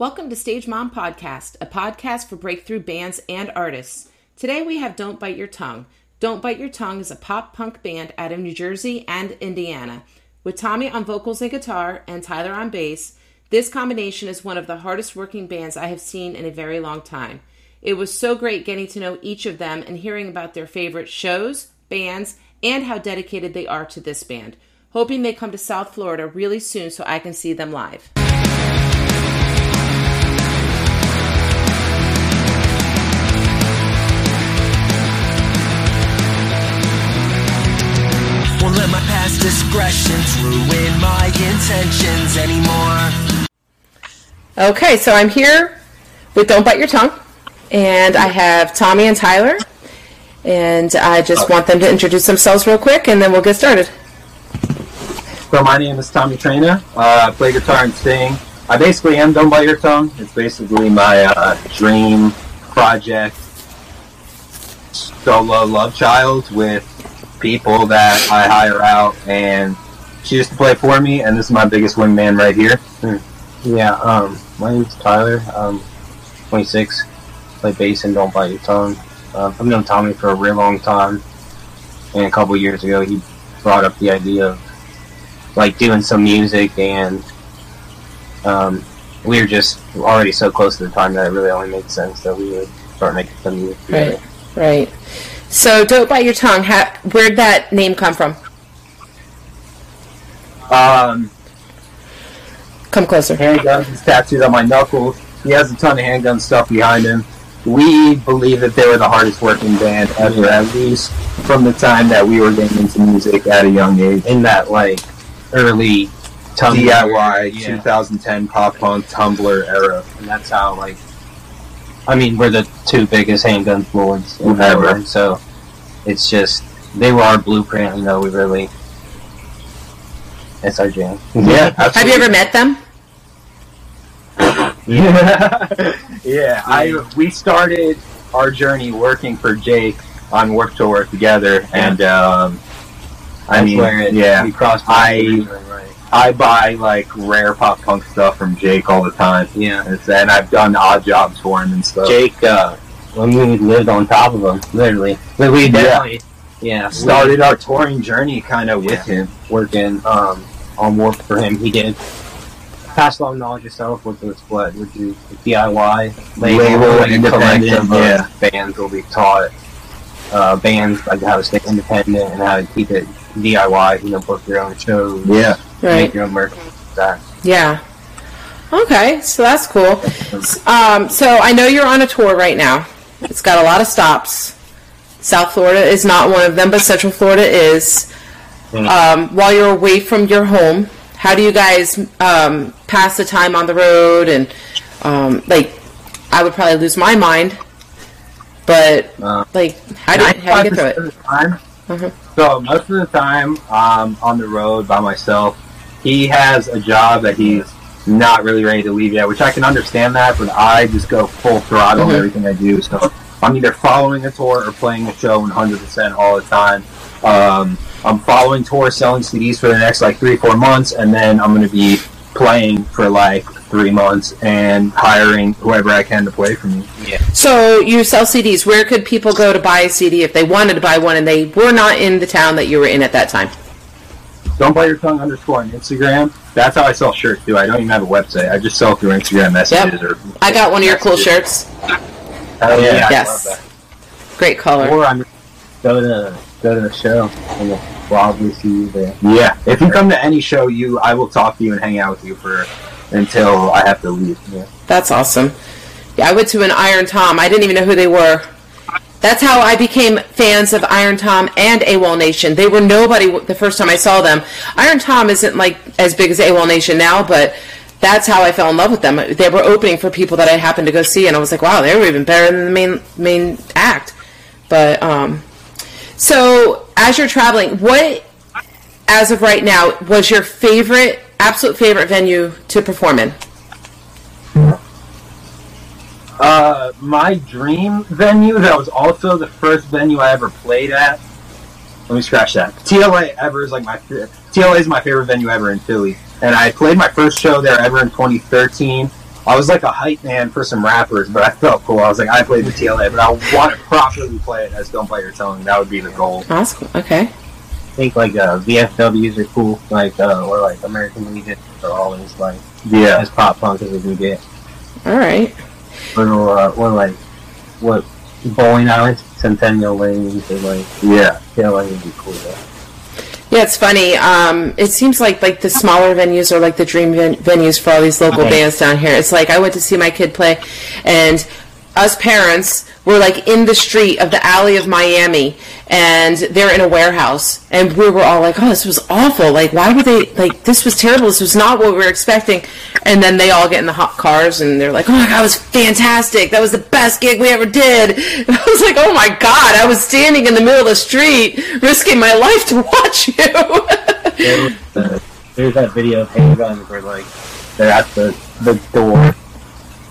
Welcome to Stage Mom Podcast, a podcast for breakthrough bands and artists. Today we have Don't Bite Your Tongue. Don't Bite Your Tongue is a pop punk band out of New Jersey and Indiana. With Tommy on vocals and guitar and Tyler on bass, this combination is one of the hardest working bands I have seen in a very long time. It was so great getting to know each of them and hearing about their favorite shows, bands, and how dedicated they are to this band. Hoping they come to South Florida really soon so I can see them live. Let my past discretions ruin my intentions anymore. Okay, so I'm here with Don't Bite Your Tongue, and I have Tommy and Tyler, and I just want them to introduce themselves real quick, and then we'll get started. So my name is Tommy Traina. Uh, I play guitar and sing. I basically am Don't Bite Your Tongue. It's basically my uh, dream project, solo love child with people that I hire out, and she used to play for me, and this is my biggest wingman right here. Yeah, um, my name's Tyler. I'm 26. Play bass and Don't Bite Your Tongue. Uh, I've known Tommy for a real long time, and a couple years ago he brought up the idea of like doing some music and um, we were just already so close to the time that it really only made sense that we would start making some music together. Right, right. So, Don't Bite Your Tongue, ha- where'd that name come from? Um, Come closer. handguns is tattooed on my knuckles. He has a ton of handgun stuff behind him. We believe that they were the hardest working band ever, at least from the time that we were getting into music at a young age. In that like early Tumblr, DIY yeah. 2010 pop punk Tumblr era, and that's how like I mean we're the two biggest handgun lords ever. So it's just they were our blueprint. You know, we really it's our jam. Yeah, Absolutely. Have you ever met them? Yeah, yeah. I we started our journey working for Jake on Warped Tour together, and um, I That's mean, where it, yeah, we crossed I- paths, right. I buy like rare pop punk stuff from Jake all the time. Yeah. It's- and I've done odd jobs for him and stuff. Jake, uh, when we lived on top of him, literally. We definitely, yeah, started our touring journey kind of with him, working um, on Warped for him. He did pass along knowledge yourself. Was what? Would you DIY label, like a independent, of, yeah. Bands will be taught uh, bands like how to stay independent and how to keep it DIY. You know, book your own shows. Yeah. make your own merch. That. Yeah. Okay, so that's cool. Um, so I know you're on a tour right now. It's got a lot of stops. South Florida is not one of them, but Central Florida is. Um, while you're away from your home, how do you guys um, pass the time on the road? And um, like, I would probably lose my mind. But Uh, like, how do you, how do you get through it? 95% of the time. Mhm. So most of the time, I'm on the road by myself. He has a job that he's not really ready to leave yet, which I can understand that, but I just go full throttle in Mhm. everything I do. So I'm either following a tour or playing a show 100% all the time. Um, I'm following tours, selling CDs for the next like three, four months, and then I'm going to be playing for like three months and hiring whoever I can to play for me. So you sell CDs. Where could people go to buy a CD if they wanted to buy one and they were not in the town that you were in at that time? Don't bite your tongue underscore on Instagram. That's how I sell shirts too. I don't even have a website. I just sell through Instagram messages or. I got one of your cool shirts. Oh yeah, I Yes. love Great that. color. Or I'm Go to go to the show, and we'll probably see you there. yeah. If you come to any show, you I will talk to you and hang out with you for until I have to leave. Yeah. That's awesome. Yeah, I went to an Irontom. I didn't even know who they were. That's how I became fans of Irontom and AWOLNATION. They were nobody the first time I saw them. Irontom isn't like as big as AWOLNATION now, but that's how I fell in love with them. They were opening for people that I happened to go see, and I was like, wow, they were even better than the main main act. But um, so as you're traveling, what as of right now was your favorite, absolute favorite venue to perform in? Uh, my dream venue that was also the first venue I ever played at. Let me scratch that. TLA ever is like my TLA is my favorite venue ever in Philly, and I played my first show there ever in 2013. I was like a hype man for some rappers, but I felt cool. I was like, I played the TLA, but I want to properly play it as Don't Bite Your Tongue. That would be the goal. Awesome. Okay. I think like uh, VFWs are cool, like uh, or like American Legion are always like Yeah. as pop punk as we can get. All right. Or uh, or like what bowling alleys, Centennial Lanes, or like Yeah. yeah, like would be cool. Though. Yeah, it's funny. Um, it seems like like the smaller venues are like the dream ven- venues for all these local Right. bands down here. It's like I went to see my kid play, and us parents were like in the street of the alley of Miami, and they're in a warehouse, and we were all like, "Oh, this was awful! Like, why were they like this was terrible? This was not what we were expecting." And then they all get in the hot cars, and they're like, "Oh my god, it was fantastic! That was the best gig we ever did!" And I was like, "Oh my god, I was standing in the middle of the street, risking my life to watch you." There's, uh, there's that video of handguns where like they're at the the door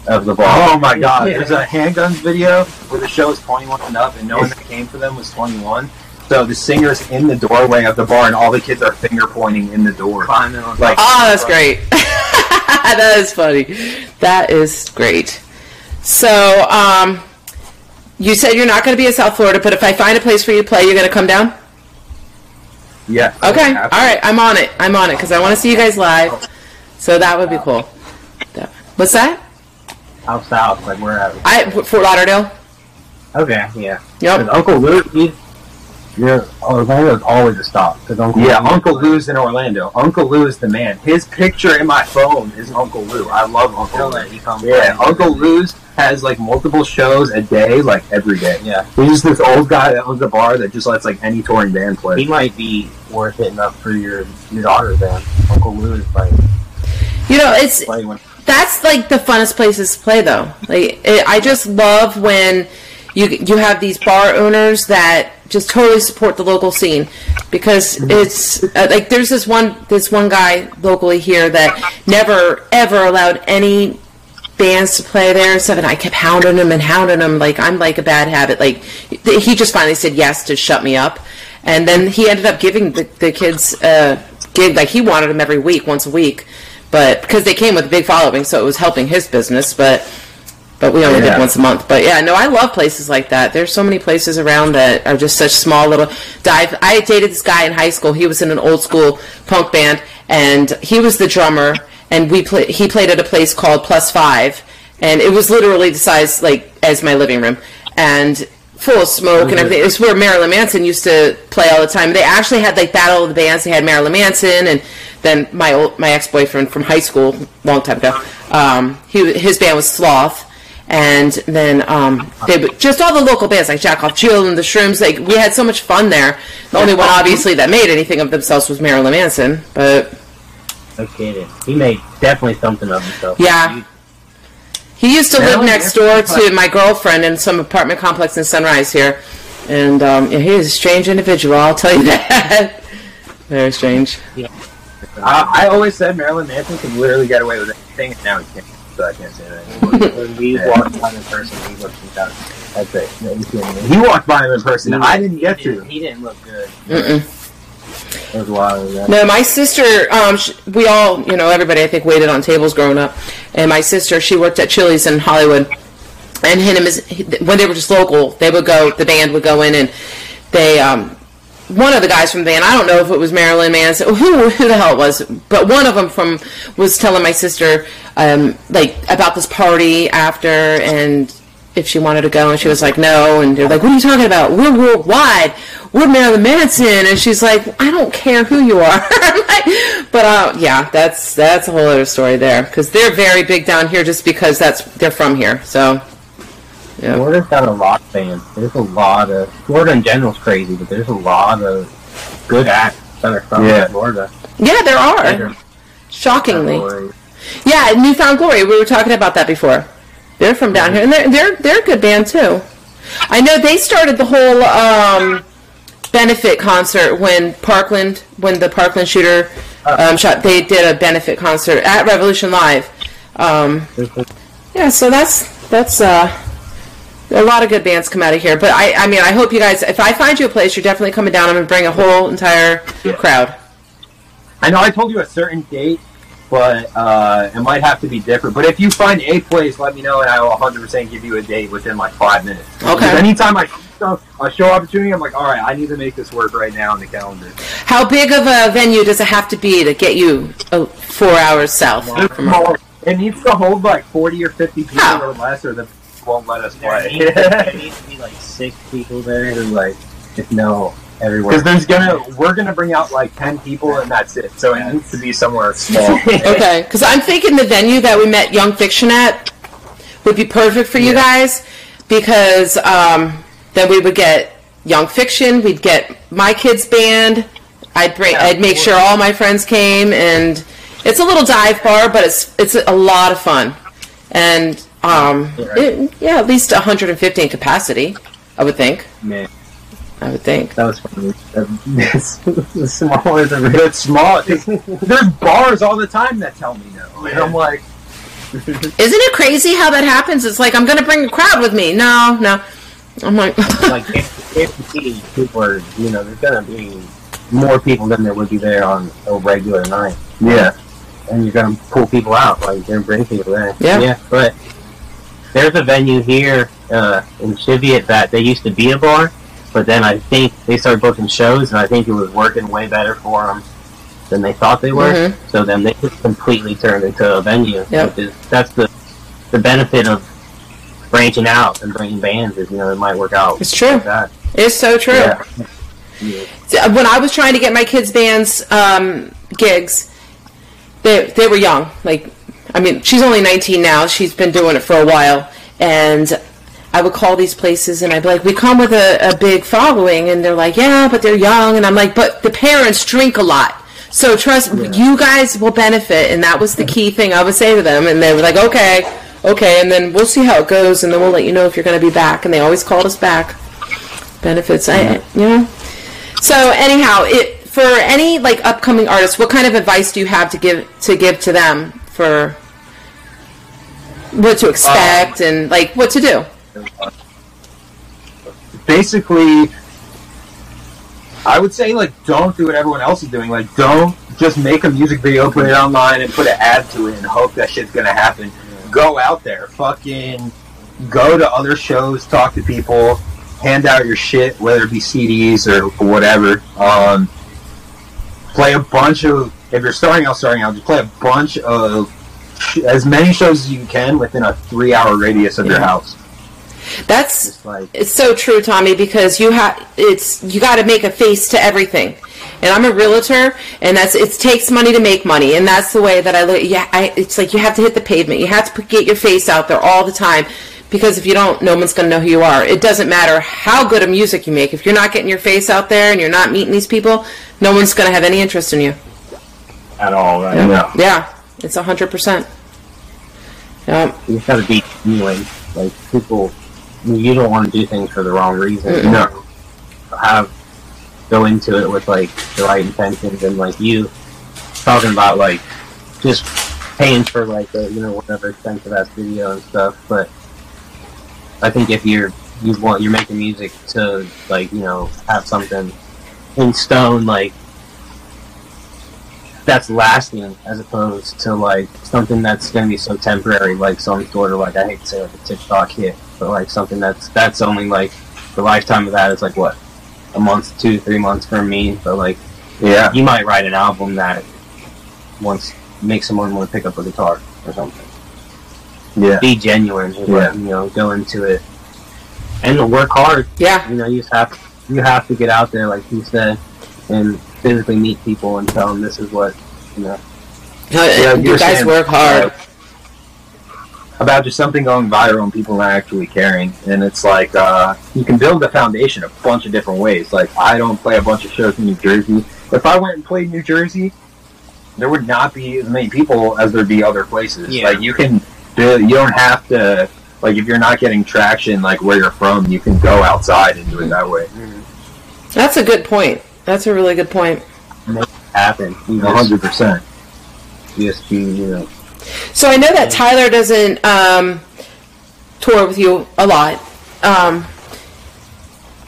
of the bar. Oh my god, Yeah. there's a handguns video where the show is 21 and up, and no one that came for them was 21. So the singer's in the doorway of the bar, and all the kids are finger pointing in the door. Climbing Like, Oh, that's great. that is funny. That is great. So, um, you said you're not going to be in South Florida, but if I find a place for you to play, you're going to come down? yeah. Okay. All right. I'm on it. I'm on it because I want to see you guys live. So that would be cool. What's that? Out south, like where are at. I Fort Lauderdale. Okay, yeah. Yep. 'Cause Uncle Lou, he's you're Orlando's always a stop. Cause Uncle Yeah, Lou- Uncle Lou's in Orlando. Uncle Lou is the man. His picture in my phone is Uncle Lou. I love Uncle Lou. let you Yeah, by. Uncle Lou's has like multiple shows a day, like every day. Yeah, He's just this old guy that owns a bar that just lets like any touring band play. he might be worth it enough for your your daughter then. Uncle Lou is like You know, it's play when that's like the funnest places to play though. Like it, i just love when you you have these bar owners that just totally support the local scene because it's uh, like there's this one this one guy locally here that never ever allowed any bands to play there so i kept hounding him and hounding him. Like i'm like a bad habit. Like he just finally said yes to shut me up. And then he ended up giving the, the kids a gig. Like he wanted them every week once a week but because they came with a big following, so it was helping his business. But but we only Yeah. did once a month. But yeah, no, I love places like that. There's so many places around that are just such small little dive. I dated this guy in high school. He was in an old school punk band, and he was the drummer. And we play, he played at a place called Plus Five, and it was literally the size like as my living room, and full of smoke and everything. It's where Marilyn Manson used to play all the time. They actually had like Battle of the Bands. They had Marilyn Manson and then my old, my ex boyfriend from high school, long time ago. Um, he his band was Sloth, and then um, they would, just all the local bands like Jack Off Jill and the Shrooms. Like we had so much fun there. The only one obviously that made anything of themselves was Marilyn Manson, but no kidding. He made definitely something of himself. Yeah. He used to live next door to my girlfriend in some apartment complex in Sunrise here, and um, yeah, he is a strange individual. I'll tell you that. Very strange. I, I always said Marilyn Manson could literally get away with anything, and now he can't. So I can't say that anymore. When we walked by in person, he looked like that. That's it. No, you see what I mean? he walked by him in person. I didn't get he to. didn't, he didn't look good. Mm-mm. Was wild. Yeah. No, my sister. Um, sh we all, you know, everybody I think waited on tables growing up, and my sister, she worked at Chili's in Hollywood, and him is when they were just local, they would go. The band would go in, and they. Um, one of the guys from the band, I don't know if it was Marilyn Manson, who who the hell it was, but one of them from was telling my sister um, like about this party after and if she wanted to go, and she was like no, and they're like, what are you talking about? We're worldwide, we're Marilyn Manson, and she's like, I don't care who you are, like, but uh, yeah, that's that's a whole other story there because they're very big down here just because that's they're from here, so yeah. Florida's got a lot of fans. There's a lot of Florida in general is crazy, but there's a lot of good acts that are from Yeah. Florida. Yeah, there are. Shockingly. Glory. Yeah, New Found Glory. We were talking about that before. They're from down here, and they're they're they're a good band too. I know they started the whole um, benefit concert when Parkland, when the Parkland shooter um, shot. They did a benefit concert at Revolution Live. Um, yeah, so that's that's uh, a lot of good bands come out of here. But I I mean I hope you guys. If I find you a place, you're definitely coming down. I'm gonna bring a whole entire crowd. I know I told you a certain date but uh, it might have to be different. But if you find a place, let me know, and I will 100% give you a date within like five minutes. Okay. Because Anytime I show, a show opportunity, I'm like, all right, I need to make this work right now on the calendar. How big of a venue does it have to be to get you uh, four hours south? It's small. It needs to hold like 40 or 50 people Oh. or less, or the won't let us There play. needs, there needs to be like six people there and like just know everywhere. Because there's gonna, we're gonna bring out like 10 people, and that's it. So it needs to be somewhere small. Okay, because I'm thinking the venue that we met Young Fiction at would be perfect for you Yeah. guys because um, then we would get Young Fiction, we'd get my kids band. I'd bring, Yeah, I'd make sure all my friends came, and it's a little dive bar, but it's it's a lot of fun, and um, it- yeah, at least 150 in capacity, I would think. Man, I would think. that was funny. the smaller the But it's small. 'cause There's bars all the time that tell me no. And I'm like, Isn't it crazy how that happens? It's like I'm going to bring a crowd with me. No, no. I'm like, like if, if people are you know there's gonna be more people than there would be there on a regular night. yeah. and you're gonna pull people out, like you're gonna bring people there. Yeah. yeah. But there's a venue here uh, in Cheviot that they used to be a bar, but then I think they started booking shows, and I think it was working way better for them than they thought they were. Mhm. So then they just completely turned into a venue. Yep. Is, that's the the benefit of branching out and bringing bands is you know it might work out. It's true. like that. it's so true. Yeah. Yeah. when I was trying to get my kids' bands um, gigs, they they were young. Like, I mean, she's only 19 now. She's been doing it for a while, and I would call these places and I'd be like, "We come with a, a big following," and they're like, "Yeah, but they're young," and I'm like, "But the parents drink a lot." So trust you guys will benefit, and that was the key thing I would say to them. And they were like, "Okay, okay," and then we'll see how it goes, and then we'll let you know if you're going to be back. And they always called us back. Benefits, I you know. So anyhow, it for any like upcoming artists, what kind of advice do you have to give to give to them for what to um, expect and like what to do? Basically, I would say like don't do what everyone else is doing. Like don't just make a music video, put it online, and put an ad to it, and hope that shit's gonna happen. Go out there, fucking go to other shows, talk to people, hand out your shit, whether it be CDs or whatever. Um, play a bunch of. If you're starting out, starting out, just play a bunch of as many shows as you can within a three-hour radius of your house. That's It's like it's so true, Tommy, because you have it's you got to make a face to everything. And I'm a realtor, and that's it takes money to make money, and that's the way that I look. Yeah, I, it's like you have to hit the pavement. You have to get your face out there all the time, because if you don't, no one's going to know who you are. It doesn't matter how good a music you make if you're not getting your face out there and you're not meeting these people. No one's going to have any interest in you. at all, right? Yeah. Yeah, it's a hundred percent. Yeah, you gotta be genuine. Like people, you don't want to do things for the wrong reason. You know, have go into it with like the right intentions and like you talking about like just paying for like you know whatever expensive ass video and stuff. But I think if you're you want you're making music to like you know have something in stone like that's lasting as opposed to like something that's going to be so temporary like some sort of like i hate to say like a tiktok hit but like something that's that's only like the lifetime of that is like what a month two three months for me but like Yeah. you might write an album that once makes someone want to pick up a guitar or something Yeah. be genuine Yeah. what, you know go into it and work hard yeah, you know, you just have you have to get out there, like you said, and physically meet people and tell them this is what you know. Yeah, you were guys saying, work hard. About just something going viral and people not actually caring, and it's like uh, you can build the foundation a bunch of different ways. Like I don't play a bunch of shows in New Jersey. If I went and played New Jersey, there would not be as many people as there'd be other places. Yeah. Like you can, build, you don't have to. Like if you're not getting traction, like where you're from, you can go outside and do it that way. That's a good point. That's a really good point. Happen. You One hundred percent. you just be, you know. So I know that Tyler doesn't um, tour with you a lot. Um,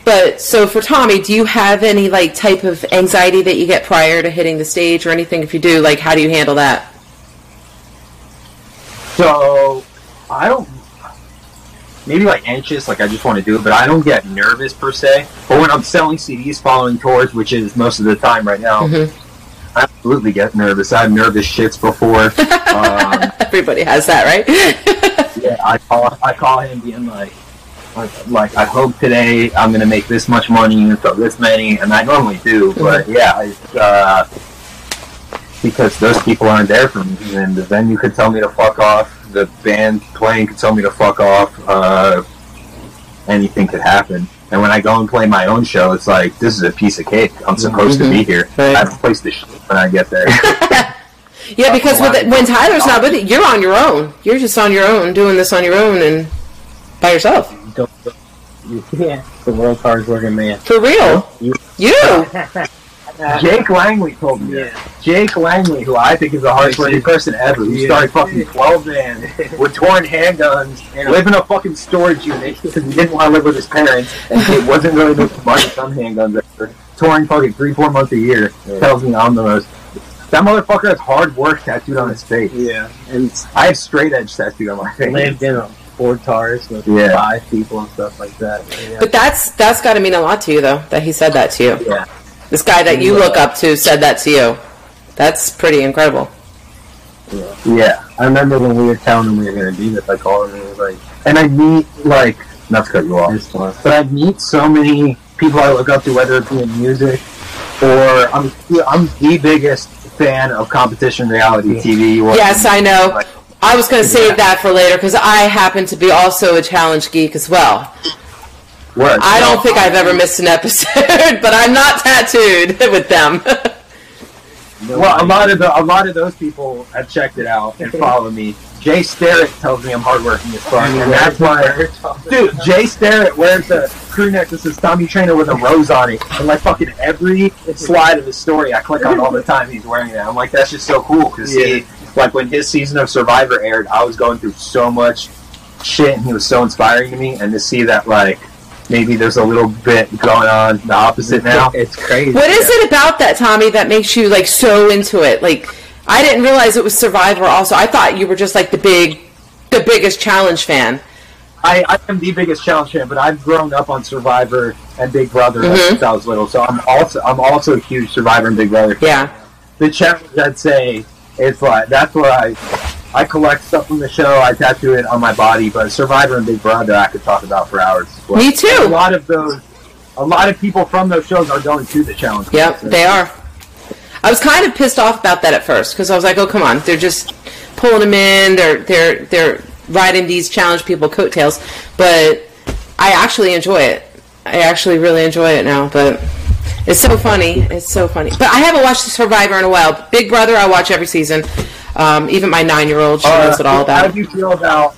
but so for Tommy, do you have any like type of anxiety that you get prior to hitting the stage or anything? If you do, like how do you handle that? So I don't maybe like anxious, like I just want to do it, but I don't get nervous per se. But when I'm selling CDs, following tours, which is most of the time right now, Mhm. I absolutely get nervous. I have nervous shits before. um, Everybody has that, right? yeah, I call I call him being like. Like, like I hope today I'm gonna make this much money and so this many, and I normally do, but yeah, uh, because those people aren't there for me, and the venue could tell me to fuck off, the band playing could tell me to fuck off, uh, anything could happen. And when I go and play my own show, it's like this is a piece of cake. I'm supposed to be mm-hmm. here. Right. I have a place to shit when I get there. yeah, because with it, when Tyler's not with you, you're on your own. You're just on your own, doing this on your own and by yourself. Don't, yeah, the world's hardest working man. For real. You- You. Jake Langley told me that. Yeah. Jake Langley, who I think is the hardest working person ever, who Yeah. started fucking 12 bands with torn handguns and live in a fucking storage unit because he didn't want to live with his parents and he wasn't really making money from handguns ever. Touring fucking three, four months a year Yeah. tells me I'm the most. That motherfucker has hard work tattooed on his face. Yeah, and I have straight edge tattooed on my face. lived in a Ford Taurus with Yeah. five people and stuff like that. Yeah. But that's that's got to mean a lot to you, though, that he said that to you. Yeah. This guy that you look up to said that to you. That's pretty incredible. Yeah, I remember when we were telling him we were going to do this. I called him and he was like, and I meet like not to cut you off, but I meet so many people I look up to, whether it be in music or I'm I'm the biggest fan of competition reality TV. Yes, I know. Like, I was going to save that for later because I happen to be also a challenge geek as well. What? I don't think I've ever missed an episode, but I'm not tattooed with them. Well, a lot of the a lot of those people have checked it out and follow me. Jay Starrett tells me I'm hardworking as fuck, and that's why. Dude, Jay Starrett wears a crew neck that says Tommy Trainer with a rose on it. And like fucking every slide of his story I click on all the time he's wearing that. I'm like, that's just so cool because he, like when his season of Survivor aired, I was going through so much shit and he was so inspiring to me. And to see that like maybe there's a little bit going on the opposite now. It's crazy. what is it about that, Tommy, that makes you like so into it? Like, I didn't realize it was Survivor. Also, I thought you were just like the big, the biggest challenge fan. I, I am the biggest challenge fan, but I've grown up on Survivor and Big Brother Mhm. since I was little, so I'm also I'm also a huge Survivor and Big Brother. fan. Yeah. The challenge I'd say is like that's where I I collect stuff from the show. I tattoo it on my body, but Survivor and Big Brother I could talk about for hours. well. Me too. A lot of those, a lot of people from those shows are going to the challenge. Yep, they are. I was kind of pissed off about that at first because I was like, "Oh, come on! They're just pulling them in. They're they're they're riding these challenge people coattails." But I actually enjoy it. I actually really enjoy it now. But it's so funny. It's so funny. But I haven't watched Survivor in a while. Big Brother, I watch every season. Um, even my nine-year-old, she knows it all that. How do you feel about?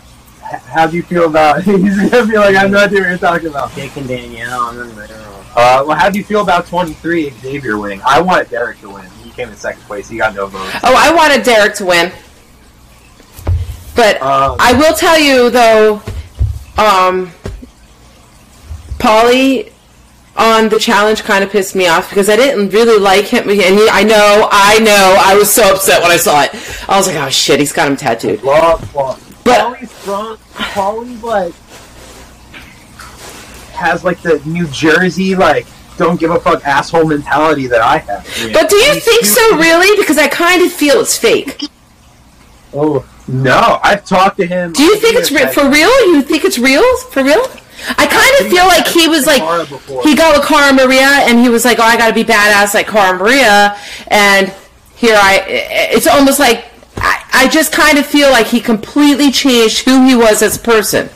How do you feel about? He's gonna be like, I have no idea what you're talking about. Dick and Danielle. I don't know. Uh, well, how do you feel about 23 Xavier winning? I wanted Derek to win. He came in second place. He got no votes. Oh, I wanted Derek to win. But Um, I will tell you though, um, Paulie on the challenge kind of pissed me off because I didn't really like him. And he, I know, I know, I was so upset when I saw it. I was like, oh shit, he's got him tattooed. Love, love. But Paulie's strong. Paulie, like, has, like, the New Jersey, like, don't give a fuck asshole mentality that I have. but do you He's think so super- really? Because I kind of feel it's fake. Oh, no. I've talked to him. Do you think it's re- for real? You think it's real? For real? I kind of feel like he was like he got with Cara Maria and he was like, "Oh, I got to be badass like Cara Maria," and here I, it's almost like I, I just kind of feel like he completely changed who he was as a person.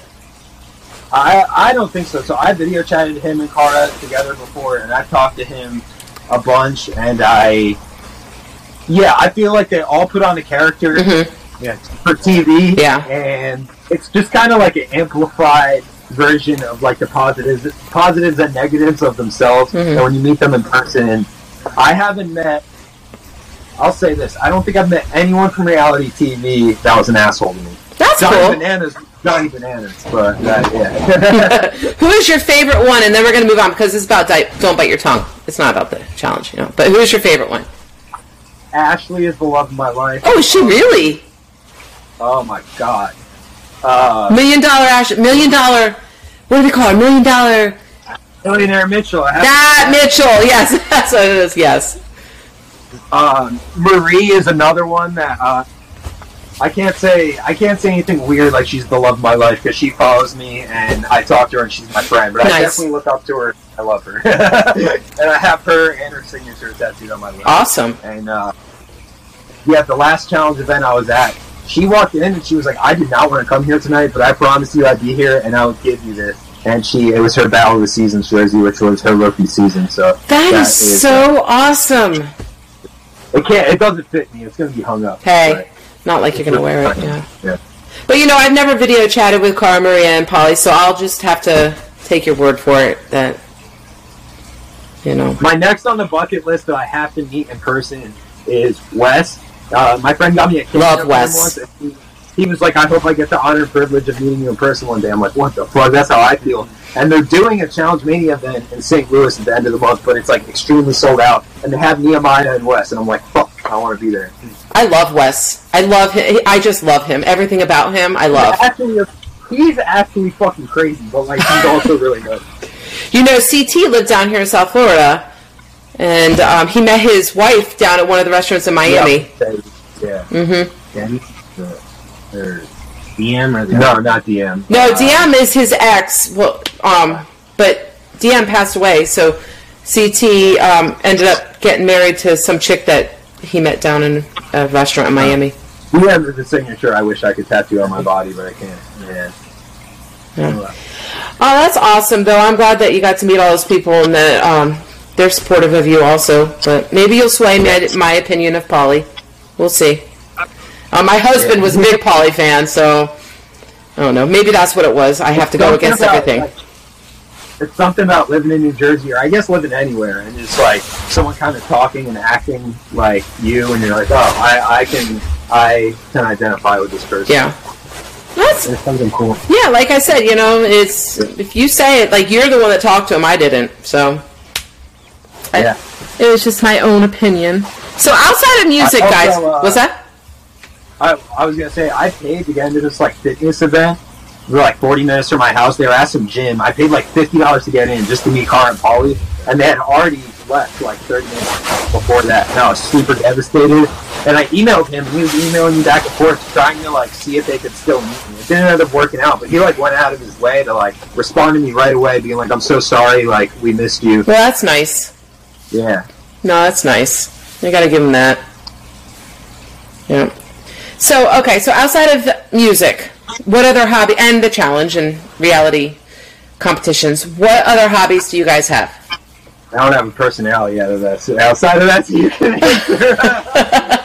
I, I don't think so. So I video chatted him and Cara together before, and I've talked to him a bunch, and I, yeah, I feel like they all put on a character Mhm. yeah, for TV, Yeah. and it's just kind of like an amplified version of like the positives, positives and negatives of themselves. Mhm. And when you meet them in person, I haven't met. I'll say this: I don't think I've met anyone from reality TV that was an asshole to me. That's Johnny cool. Bananas, Johnny Bananas, but that, yeah. who is your favorite one? And then we're gonna move on because it's about di- don't bite your tongue. It's not about the challenge, you know. But who is your favorite one? Ashley is the love of my life. Oh, is she really? Oh my god. Uh, Million dollar Ash, million dollar. What do they call her? Million dollar. Millionaire Mitchell. That Mitchell. Yes, that's what it is. Yes. Um, Marie is another one that uh, I can't say I can't say anything weird like she's the love of my life because she follows me and I talk to her and she's my friend. But I definitely look up to her. I love her, and I have her and her signature tattooed on my leg. Awesome. And uh, yeah, the last challenge event I was at, she walked in and she was like, "I did not want to come here tonight, but I promised you I'd be here and I would give you this." And she, it was her Battle of the Seasons jersey, which was her rookie season. So that That is, is, so awesome. it can't, it doesn't fit me. It's gonna be hung up. Hey, not like you're gonna wear it. Yeah. Yeah. But you know, I've never video chatted with Cara Maria and Paulie, so I'll just have to take your word for it that you know. My next on the bucket list that I have to meet in person is Wes. Uh, my friend got me a cake Love Wes. him once, and He, he was like, "I hope I get the honor and privilege of meeting you in person one day." I'm like, "What the fuck?" That's how I feel. And they're doing a Challenge Mania event in St. Louis at the end of the month, but it's like extremely sold out. And they have Nehemiah and Wes, and I'm like, "Fuck, I want to be there." I love Wes. I love him. I just love him. Everything about him, I love. Actually, he's actually fucking crazy, but like he's also really good. You know, CT lived down here in South Florida, and um, he met his wife down at one of the restaurants in Miami. Yeah. Mm-hmm. Denny, the, or Diem or the No, not Diem. No, Diem is his ex. Well, um, but Diem passed away, so CT um, ended up getting married to some chick that he met down in a restaurant in Miami. DM is the signature I wish I could tattoo on my body, but I can't. yeah. Oh, that's awesome, though. I'm glad that you got to meet all those people and that um, they're supportive of you also. But maybe you'll sway my, my opinion of Paulie. We'll see. Uh, my husband was a big Paulie fan, so I don't know. Maybe that's what it was. I have to go against about, everything. like, it's something about living in New Jersey, or I guess living anywhere, and just like someone kind of talking and acting like you, and you're like, oh, I, I can, I can identify with this person. Yeah. That's There's something cool. Yeah, like I said, you know, it's if you say it, like you're the one that talked to him, I didn't. So, I- Yeah. it was just my own opinion. So outside of music, also, guys, uh, what's that? I, I was gonna say I paid to get into this like fitness event. It was like 40 minutes from my house. They were at some gym. I paid like fifty dollars to get in just to meet Car and Paulie, and they had already left like 30 minutes before that. And I was super devastated. And I emailed him, and he was emailing me back and forth, trying to like see if they could still meet me. It didn't end up working out, but he like went out of his way to like respond to me right away, being like, "I'm so sorry, like we missed you." Well, that's nice. Yeah. No, that's nice. You got to give him that. Yeah. So okay, so outside of music, what other hobby and the challenge and reality competitions? What other hobbies do you guys have? I don't have a personality out of that. So outside of that,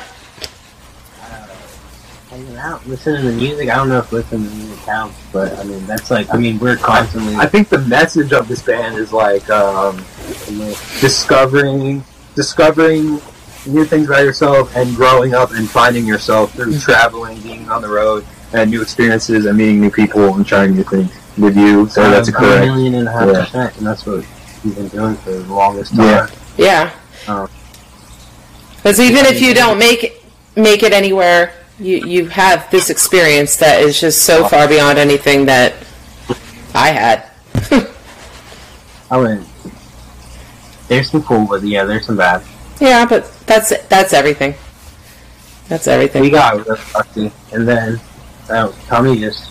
so you can answer. Hanging out, listening to music. I don't know if listening to music counts, but I mean that's like I mean we're constantly I think the message of this band is like um, discovering discovering new things about yourself and growing up and finding yourself through traveling, being on the road, and new experiences and meeting new people and trying new things with you. So that's a correct. million and a half Yeah. percent, and that's what we've been doing for the longest time. Yeah. Yeah. Oh. Because even if you don't make it, make it anywhere, you you have this experience that is just so far beyond anything that I had. I went. There's some cool, but yeah, there's some bad. Yeah, but that's that's everything. That's everything. We got real lucky, and then uh, Tommy just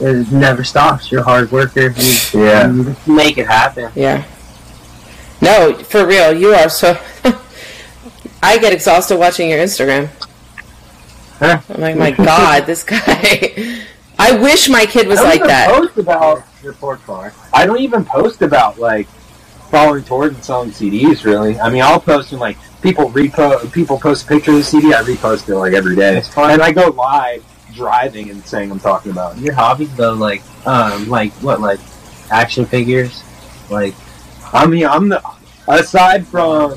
it never stops. You're a hard worker. You, Yeah. you make it happen. Yeah. No, for real, you are so. I get exhausted watching your Instagram. Huh. I'm like, my God, this guy. I wish my kid was I don't like even that. Post about Your port car. I don't even post about like following tours and selling CDs. Really, I mean, I'll post and like people repost, people post pictures of the CD. I repost it like every day, It's fun. and I go live driving and saying I'm talking about. it. Your hobbies though, like um, like what, like action figures, like I mean, I'm the aside from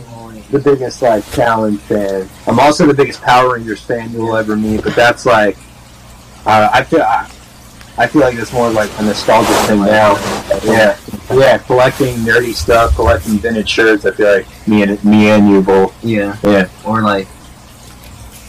the biggest like challenge fan. I'm also the biggest Power Rangers fan you'll ever meet. But that's like, uh, I feel I, I feel like it's more like a nostalgic thing now. Yeah, yeah, collecting nerdy stuff, collecting vintage shirts. I feel like me and me and you both. yeah, Yeah, or like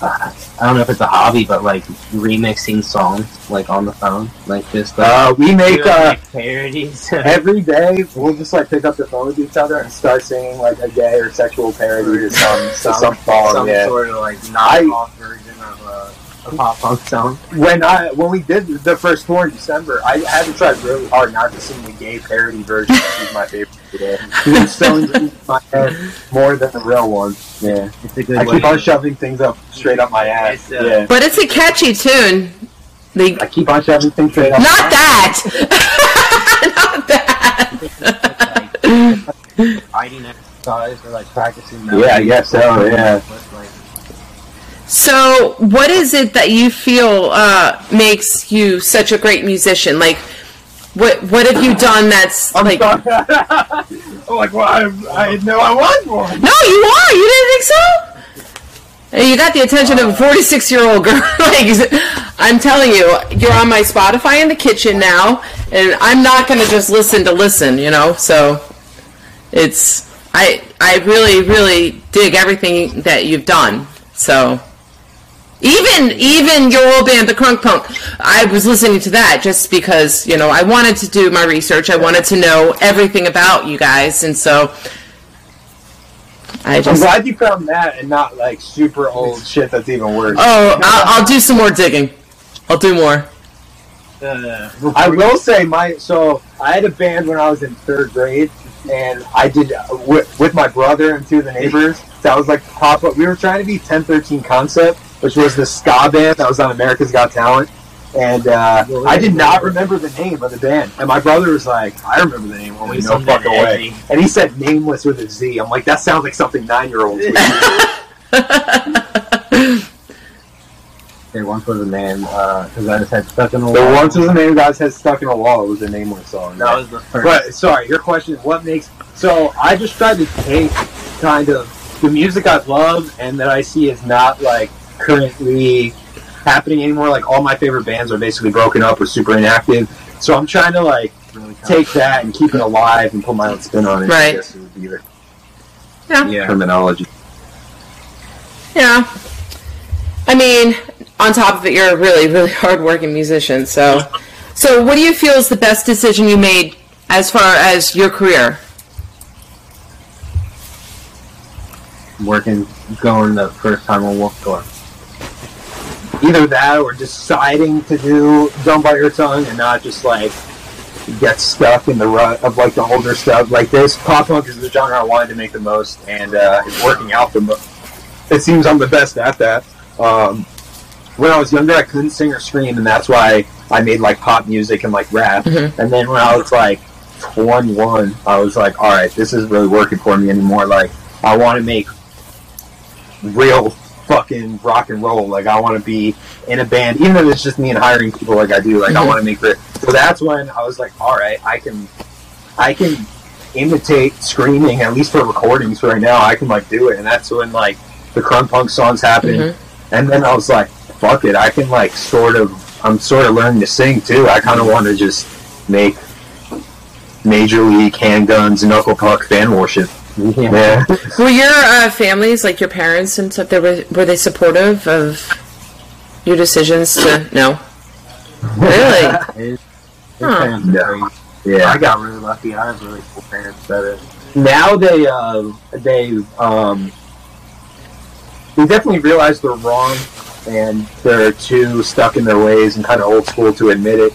uh, I don't know if it's a hobby, but like remixing songs like on the phone, like just like, Uh, we make uh, like, parodies. every day. We'll just like pick up the phone with each other and start singing like a gay or sexual parody to some some, some, song. some yeah. sort of like knockoff version of a, a pop punk song. when I when we did the first tour in December, I had to try really hard not to sing the gay parody version, which is my favorite today. It's so in my head more than the real one. Yeah, It's a good I way. keep on shoving things up straight up my ass. Uh, yeah, But it's a catchy tune. The, I keep on shoving things straight up. not that. not that. like, fighting exercise or like practicing. Yeah, I guess so, yeah. So, what is it that you feel uh, makes you such a great musician? Like, what what have you done that's I'm like? I'm like, well, I, I know I was one. No, you are. You didn't think so? Hey, You got the attention of a 46 year old girl. like, I'm telling you, you're on my Spotify in the kitchen now, and I'm not going to just listen to listen, you know? So, it's, I, I really, really dig everything that you've done. So, even, even your old band, the Crunk Punk, I was listening to that just because, you know, I wanted to do my research. I wanted to know everything about you guys, and so, I I'm just. glad you found that and not like super old shit that's even worse. Oh, I'll, I'll do some more digging. I'll do more. uh, I will say my so I had a band when I was in third grade, and I did uh, with, with my brother and two of the neighbors. That was like pop up. We were trying to be 1013 Concept, which was the ska band that was on America's Got Talent. And uh, I did not remember the name of the band. And my brother was like, "I remember the name." Only no fucking way. And he said "Nameless" with a Z. I'm like, that sounds like something nine year olds there once was a man because I just had stuck in The wall. once was a name guys had stuck in a wall. It was a nameless song. That was the first. But sorry, your question: What makes? So I just tried to take kind of the music I love and that I see is not like currently happening anymore. Like all my favorite bands are basically broken up or super inactive. So I'm trying to like really take that and keep it alive and put my own spin on it. Right. I guess would be the yeah. terminology. Yeah. I mean, on top of it, you're a really, really hardworking musician. So, so what do you feel is the best decision you made as far as your career? working, going the first time on Warped Tour. Either that or deciding to do "Don't Bite Your Tongue" and not just like get stuck in the rut of like the older stuff. Like this, pop punk is the genre I wanted to make the most, and uh, it's working out the most. It seems I'm the best at that. Um, when I was younger, I couldn't sing or scream, and that's why I made like pop music and like rap. Mhm. And then when I was like 21, I was like, all right, this isn't really working for me anymore. Like, I want to make real fucking rock and roll. Like, I want to be in a band, even if it's just me and hiring people like I do. Like, I Mhm. want to make it. So that's when I was like, all right, I can, I can imitate screaming at least for recordings right now. I can like do it, and that's when like the crunk punk songs happened. Mhm. And then I was like, fuck it, I can like sort of, I'm sort of learning to sing too. I kind of want to just make major league handguns, knuckle puck fan worship. Yeah. Were your uh, families, like your parents and stuff, they were were they supportive of your decisions to no? Really? His, his Huh. Yeah. yeah. I got really lucky. I have really cool parents that are now they uh, they um, they definitely realize they're wrong and they're too stuck in their ways and kind of old school to admit it.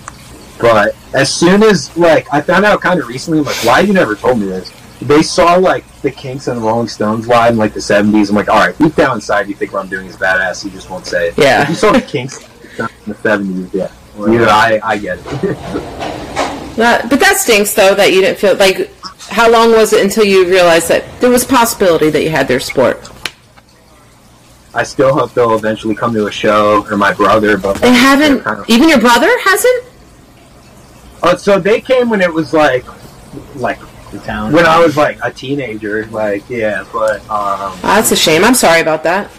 But as soon as like I found out kind of recently, I'm like, why you never told me this? They saw like the Kinks and the Rolling Stones live in like the '70s. I'm like, all right, deep down inside, you think what I'm doing is badass. You just won't say it. Yeah. If you saw the Kinks in the '70s, yeah. You, I, I get it. That, but that stinks though that you didn't feel like. How long was it until you realized that there was possibility that you had their sport? I still hope they'll eventually come to a show, or my brother, but They haven't. kind of- Even your brother hasn't. Oh, so they came when it was like, like the town. when I was like a teenager, like yeah. But um, Oh, that's a shame. I'm sorry about that.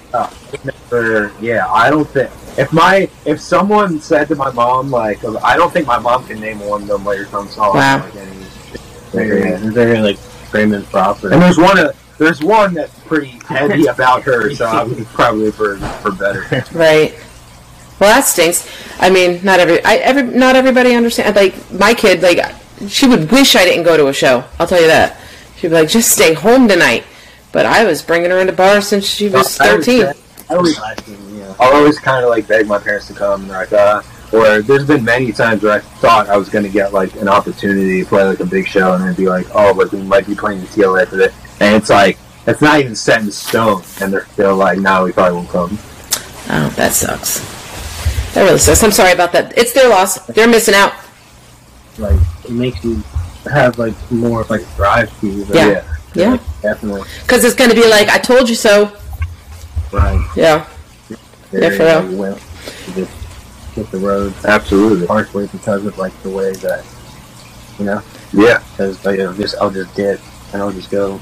never, yeah, I don't think if my if someone said to my mom like, I don't think my mom can name one of them later tongue songs. Wow. Like any, They're, they're like Raymond Crawford. and there's one of there's one that's pretty heavy about her, so I would probably for for better. Right. Well, that stinks. I mean, not every, I, every, not everybody understands. Like my kid, like she would wish I didn't go to a show. I'll tell you that. She'd be like, just stay home tonight. But I was bringing her into bars since she was I always thirteen. say- I always, yeah. I'll always kind of like beg my parents to come, and they're like, uh, or there's been many times where I thought I was going to get like an opportunity to play like a big show, and they'd be like, oh, but we might be playing the TLA for it, and it's like it's not even set in stone, and they're still like, no, we probably won't come. Oh, that sucks. That really sucks. I'm sorry about that. It's their loss. They're missing out. Like it makes you have like more of like drive to you. but Yeah. Yeah. like, definitely. Because it's going to be like, I told you so. Right. Yeah. Yeah, for real. You went just hit the road Absolutely. partially because of like the way that you know Yeah. because like I'll just I'll just dip and I'll just go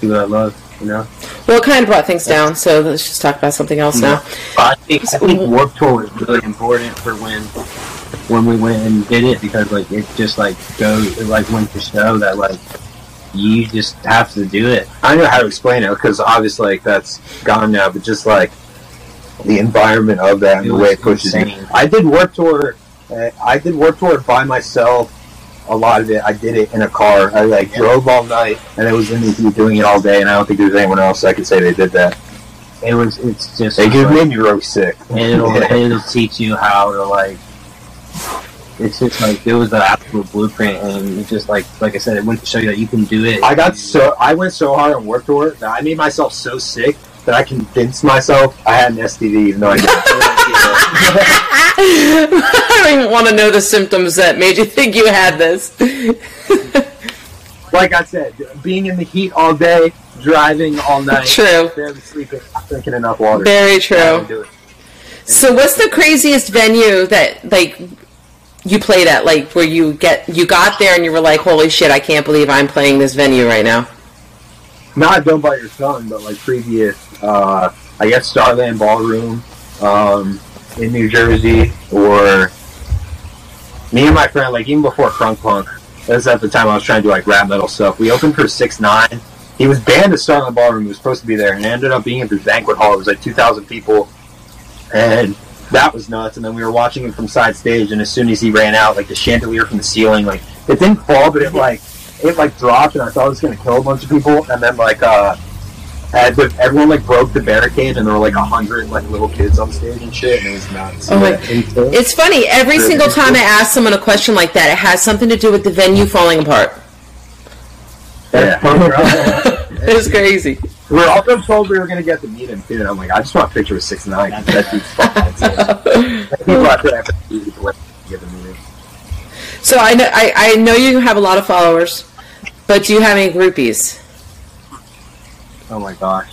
do what I love. You know. Well, it kind of brought things down, so let's just talk about something else now. I think I think Warped Tour was really important for when when we went and did it because like it just like goes it like went to show that like you just have to do it. I don't know how to explain it because obviously like that's gone now, but just like the environment of that and It the way it pushes you. insane. I did Warped Tour. Uh, I did Warped Tour by myself. A lot of it, I did it in a car. I like Yeah. drove all night, and it was in the heat doing it all day. And I don't think there's anyone else I could say they did that. It was it's just It just like, made me really sick. it'll Yeah. it'll teach you how to like. It's just like it was the absolute blueprint, and it just like like I said, it went to show you that you can do it. I got so I went so hard on Warped Tour that I made myself so sick that I convinced myself I had an STD, even though I didn't. I don't even want to know the symptoms that made you think you had this. like I said, being in the heat all day, driving all night, True. barely sleeping, not drinking enough water. Very true. don't do it. So, what's the craziest venue that like you played at? Like where you get you got there and you were like, "Holy shit! I can't believe I'm playing this venue right now." Not Don't Bite Your Tongue, but like previous, uh, I guess Starland Ballroom um, in New Jersey, or me and my friend, like even before Crunk Punk, that was at the time I was trying to do like rap metal stuff. We opened for Six Nine. He was banned at Starland Ballroom. He was supposed to be there, and ended up being at this banquet hall. It was like two thousand people, and that was nuts. And then we were watching him from side stage, and as soon as he ran out, like the chandelier from the ceiling, like it didn't fall, but it like it like dropped, and I thought it was gonna kill a bunch of people. And then like uh, had the, everyone like broke the barricade, and there were like a hundred like little kids on stage and shit, and it was nuts. Oh my- Yeah. It's funny. Every Really? single time I ask someone a question like that, it has something to do with the venue falling apart. Yeah. It's crazy. We were also told we were gonna get to meet him too. And I'm like, I just want a picture with six nine. That dude's fucking. People out there have to get to meet him. So I know I, I know you have a lot of followers, but do you have any groupies? oh my gosh,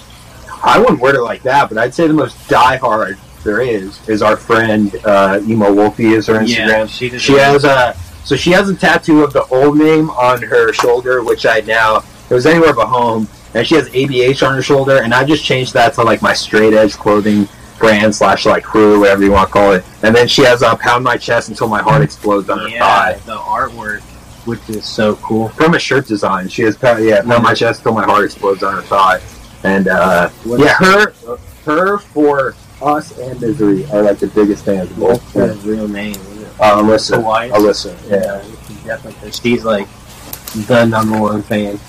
I wouldn't word it like that, but I'd say the most diehard there is is our friend uh, Emo Wolfie is her Instagram. Yeah, she she has a so she has a tattoo of the old name on her shoulder, which I now it was anywhere but home, and she has ABH on her shoulder, and I just changed that to like my straight edge clothing brand slash like crew, whatever you want to call it. And then she has a pound my chest until my heart explodes on her yeah, thigh. the artwork, which is so cool. From a shirt design, she has pound, yeah pound my chest until my heart explodes on her thigh, and uh, yeah, her, her for us and Misery are like the biggest fans of both. Her real name. Uh, Alyssa, Hawaii. Alyssa, yeah, she's definitely she's like the number one fan.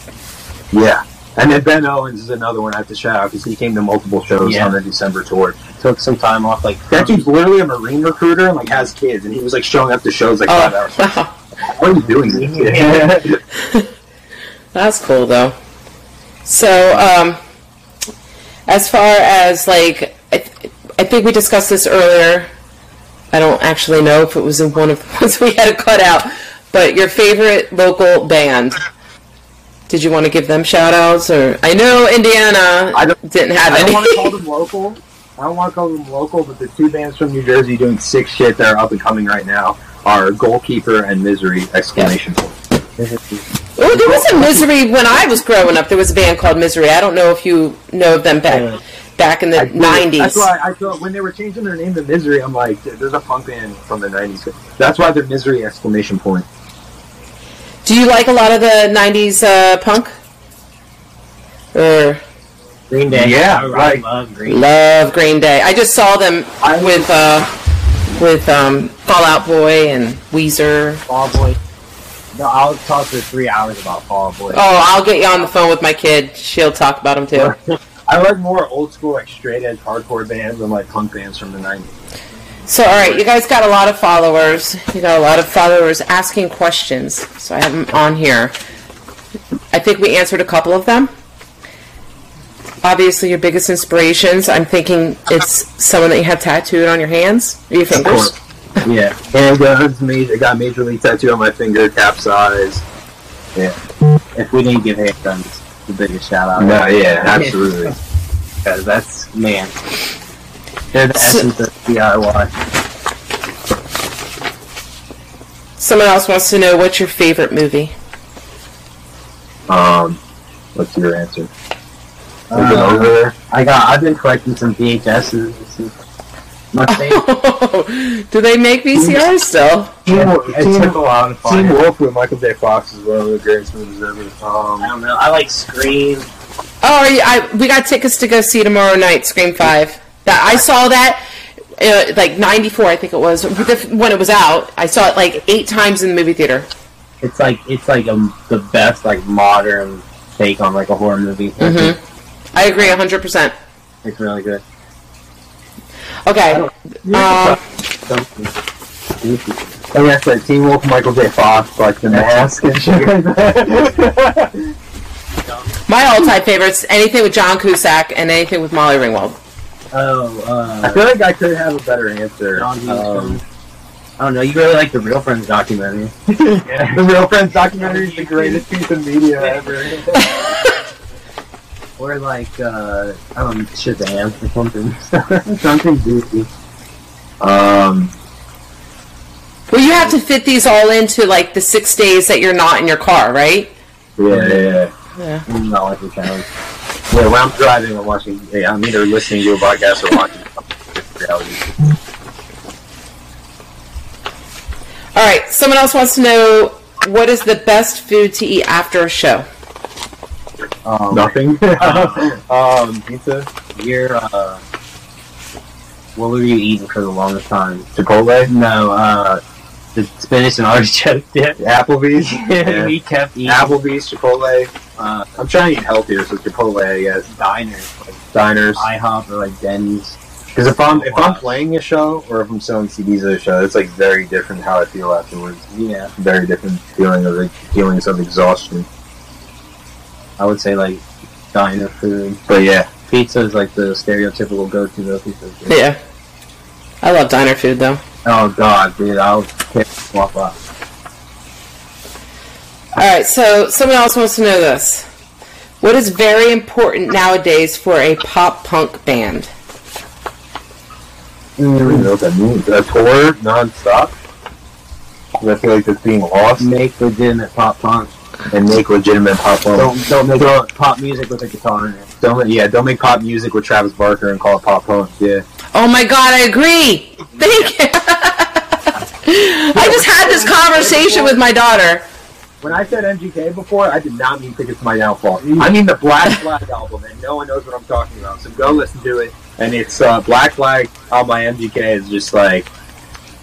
yeah. And then Ben Owens is another one I have to shout out because he came to multiple shows Yeah. on the December tour. Took some time off, like That dude's literally a Marine recruiter and like has kids, and he was like showing up to shows like five hours. Oh, wow. How are you doing this? That's cool though. So, um, as far as like, I, th- I think we discussed this earlier. I don't actually know if it was in one of the ones we had to cut out, but your favorite local band. Did you want to give them shout outs or I know Indiana I didn't have I don't want to call them local. I don't want to call them local, but the two bands from New Jersey doing sick shit that are up and coming right now are Goalkeeper and Misery! Exclamation point. Oh, there was a Misery when I was growing up. There was a band called Misery. I don't know if you know of them back back in the nineties. That's why I thought when they were changing their name to Misery, I'm like, there's a punk band from the '90s. That's why they're Misery! Exclamation point. Do you like a lot of the '90s uh, punk? Or Green Day. Yeah, I, I right. love Green Day. love Green Day. I just saw them with uh with um Fall Out Boy and Weezer. Fall Out Boy. No, I'll talk for three hours about Fall Out Boy. Oh, I'll get you on the phone with my kid. She'll talk about them too. I like more old school, like straight edge hardcore bands than like punk bands from the '90s. So, all right, you guys got a lot of followers. You got a lot of followers asking questions. So I have them on here. I think we answered a couple of them. Obviously, your biggest inspirations. I'm thinking it's someone that you have tattooed on your hands or your fingers. Yeah, handguns. Uh, major, got major league tattoo on my finger, capsize. Yeah. If we didn't give handguns the biggest shout out. No, yeah, absolutely. Because that's, man. They're the So- essence of DIY. Someone else wants to know what's your favorite movie. Um, what's your answer? Uh, over there? I got, I've been collecting some VHSs. My favorite. Do they make VCRs still? Team, it took a while to Team find. it. Wolf with Michael J. Fox is one of the greatest movies ever. I Um, don't know. I like Scream. Oh, are I, we got tickets to go see tomorrow night, Scream Five. That I saw that, uh, like '94, I think it was when it was out. I saw it like eight times in the movie theater. It's like it's like a, the best like modern take on like a horror movie. Mm-hmm. I agree 100. percent It's really good. Okay. Um, and that's like Teen Wolf, Michael J. Fox, like the mask and shit. like that. my all-time favorites: anything with John Cusack and anything with Molly Ringwald. Oh, I uh, feel like I could have a better answer. Um. I don't know. You really like the Real Friends documentary? the Real Friends documentary is the greatest piece of media ever. Or like uh, I don't know, Shazam or something. something goofy. Um, Well, you have to fit these all into like the six days that you're not in your car, right? yeah, yeah, yeah. I'm not like the challenge. Yeah, when I'm driving, I'm watching. Yeah, I'm either listening to a podcast or watching reality. All right. Someone else wants to know what is the best food to eat after a show. Um, Nothing. um, pizza, You're uh, what were you eating for the longest time? Chipotle, No, uh, the spinach and artichoke dip. Applebee's, yeah. we kept eating Applebee's, Chipotle. uh, I'm trying to eat healthier, so Chipotle, I guess. diners, like Diners. IHOP or like Denny's. Because if I'm if I'm playing a show or if I'm selling CDs at a show, it's like very different how I feel afterwards. Yeah, Very different feeling of like feelings of exhaustion. I would say like diner food. But yeah, Pizza is like the stereotypical go-to though. Pizza. is. Yeah. I love diner food though. Oh god, dude, I'll pick swap up. All right, so someone else wants to know this. What is very important nowadays for a pop punk band? I don't even know what that means. A tour non-stop. 'Cause I feel like that's being lost Make legitimate pop punk. and make legitimate pop punk. Don't don't make pop music with a guitar in it. Don't yeah, don't make pop music with Travis Barker and call it pop punk. Yeah. Oh my god, I agree. Thank you. I just had this conversation with my daughter. When I said MGK before, I did not mean Tickets to My Downfall. I mean the Black Flag album, and no one knows what I'm talking about. So go listen to it. And it's uh, Black Flag on my MGK is just like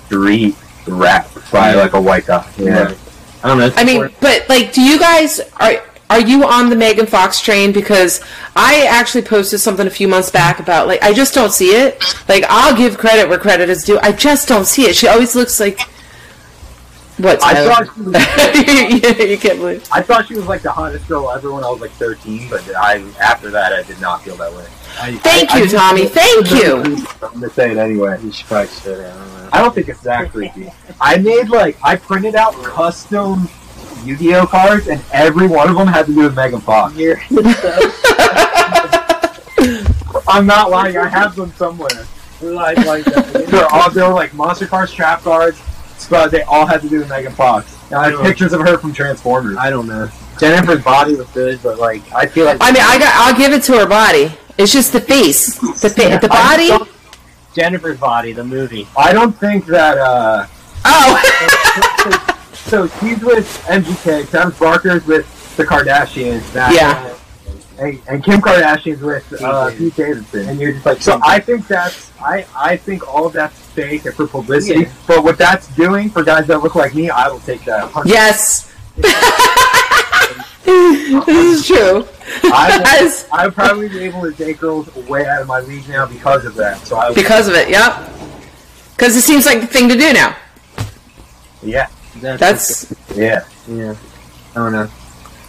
street rap by like a white guy. Yeah. I don't know. I mean, but like, do you guys are are you on the Megan Fox train? Because I actually posted something a few months back about like I just don't see it. Like I'll give credit where credit is due. I just don't see it. She always looks like what? I Tyler? thought she was, you, you can't believe. I thought she was like the hottest girl ever when I was like 13, but I after that I did not feel that way. I, Thank I- I you, just- Tommy. Thank you. I'm gonna say it anyway. you should probably sit down. I don't know. I don't think it's that creepy. I made like I printed out custom Yu-Gi-Oh cards, and every one of them had to do with Megan Fox. I'm not lying. I have them somewhere. like, like. They're all they were like monster cards, trap cards, but they all had to do with Megan Fox. And I have pictures of her from Transformers. I don't know. Jennifer's body was good, but like I feel like I mean, I got. I'll give it to her body. It's just the face, the fa- the body. Jennifer's body, the movie. I don't think that. uh Oh, So he's with MGK. Travis Barker's with the Kardashians. That, Yeah. and, and Kim Kardashian's with uh, Pete Davidson. And you're just like, So I think that's I I think all of that's fake and for publicity. Yeah. But what that's doing for guys that look like me, I will take that. 100. Yes. this is true. I Yes. I would probably be able to take girls way out of my league now because of that. So I Because of it, yep. Because it seems like the thing to do now. yeah That's yeah. yeah. I don't know.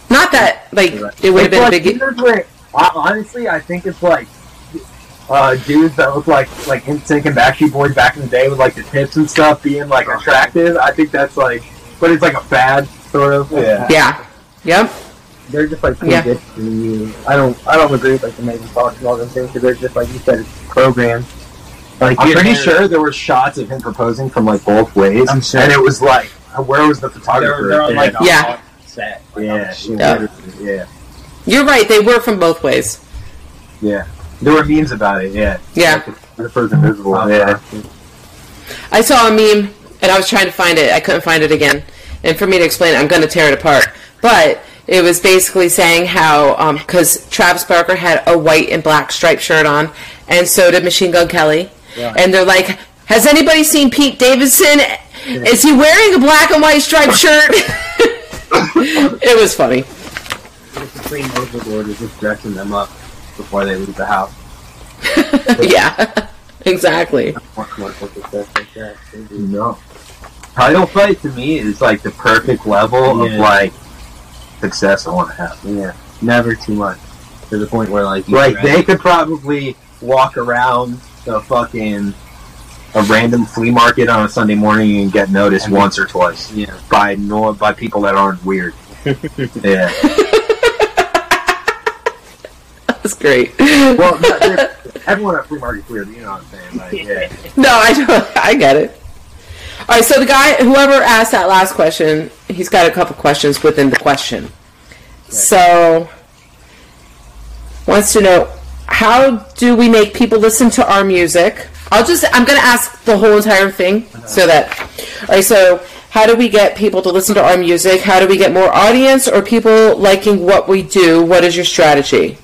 not that like it would have It's been a big. here's where- hon- honestly, I think it's like uh, dudes that look like like NSYNC and Backstreet Boys back in the day with like the tips and stuff being like attractive. I think that's like, but it's like a fad sort of. Yeah. Yeah. Yep. They're just like Yeah. good you. I don't. I don't agree with like the Megan Fox and all them things because they're just like you said, it's programmed. Like I'm pretty there- sure there were shots of him proposing from like both ways, I'm sure. and it was like, where was the they're, photographer? they're on like a Yeah. set. Like, yeah, on yeah, shoot. Yeah. yeah, You're right. They were from both ways. yeah. There were memes about it. Yeah, Yeah. Like, the first invisible. Oh, yeah, I saw a meme and I was trying to find it. I couldn't find it again. And for me to explain it, I'm going to tear it apart. But it was basically saying how, um, because Travis Barker had a white and black striped shirt on, and so did Machine Gun Kelly. Yeah. And they're like, has anybody seen Pete Davidson? Is he wearing a black and white striped shirt? it was funny. It's between overboard is just dressing them up before they leave the house. yeah, exactly. More commercial success like that. They do. no. Title fight to me is like the perfect level Yeah. of like success I want to have. Yeah, never too much to the point where like Like they could probably walk around the fucking a random flea market on a Sunday morning and get noticed I mean- once or twice yeah. by no by people that aren't weird. yeah. That's great. Well, everyone at flea market's weird. You know what I'm saying? Like, yeah. No, I don't. I get it. All right, so the guy, whoever asked that last question, he's got a couple questions within the question. So, wants to know how do we make people listen to our music? I'll just, I'm going to ask the whole entire thing so that, all right, so how do we get people to listen to our music? How do we get more audience or people liking what we do? What is your strategy?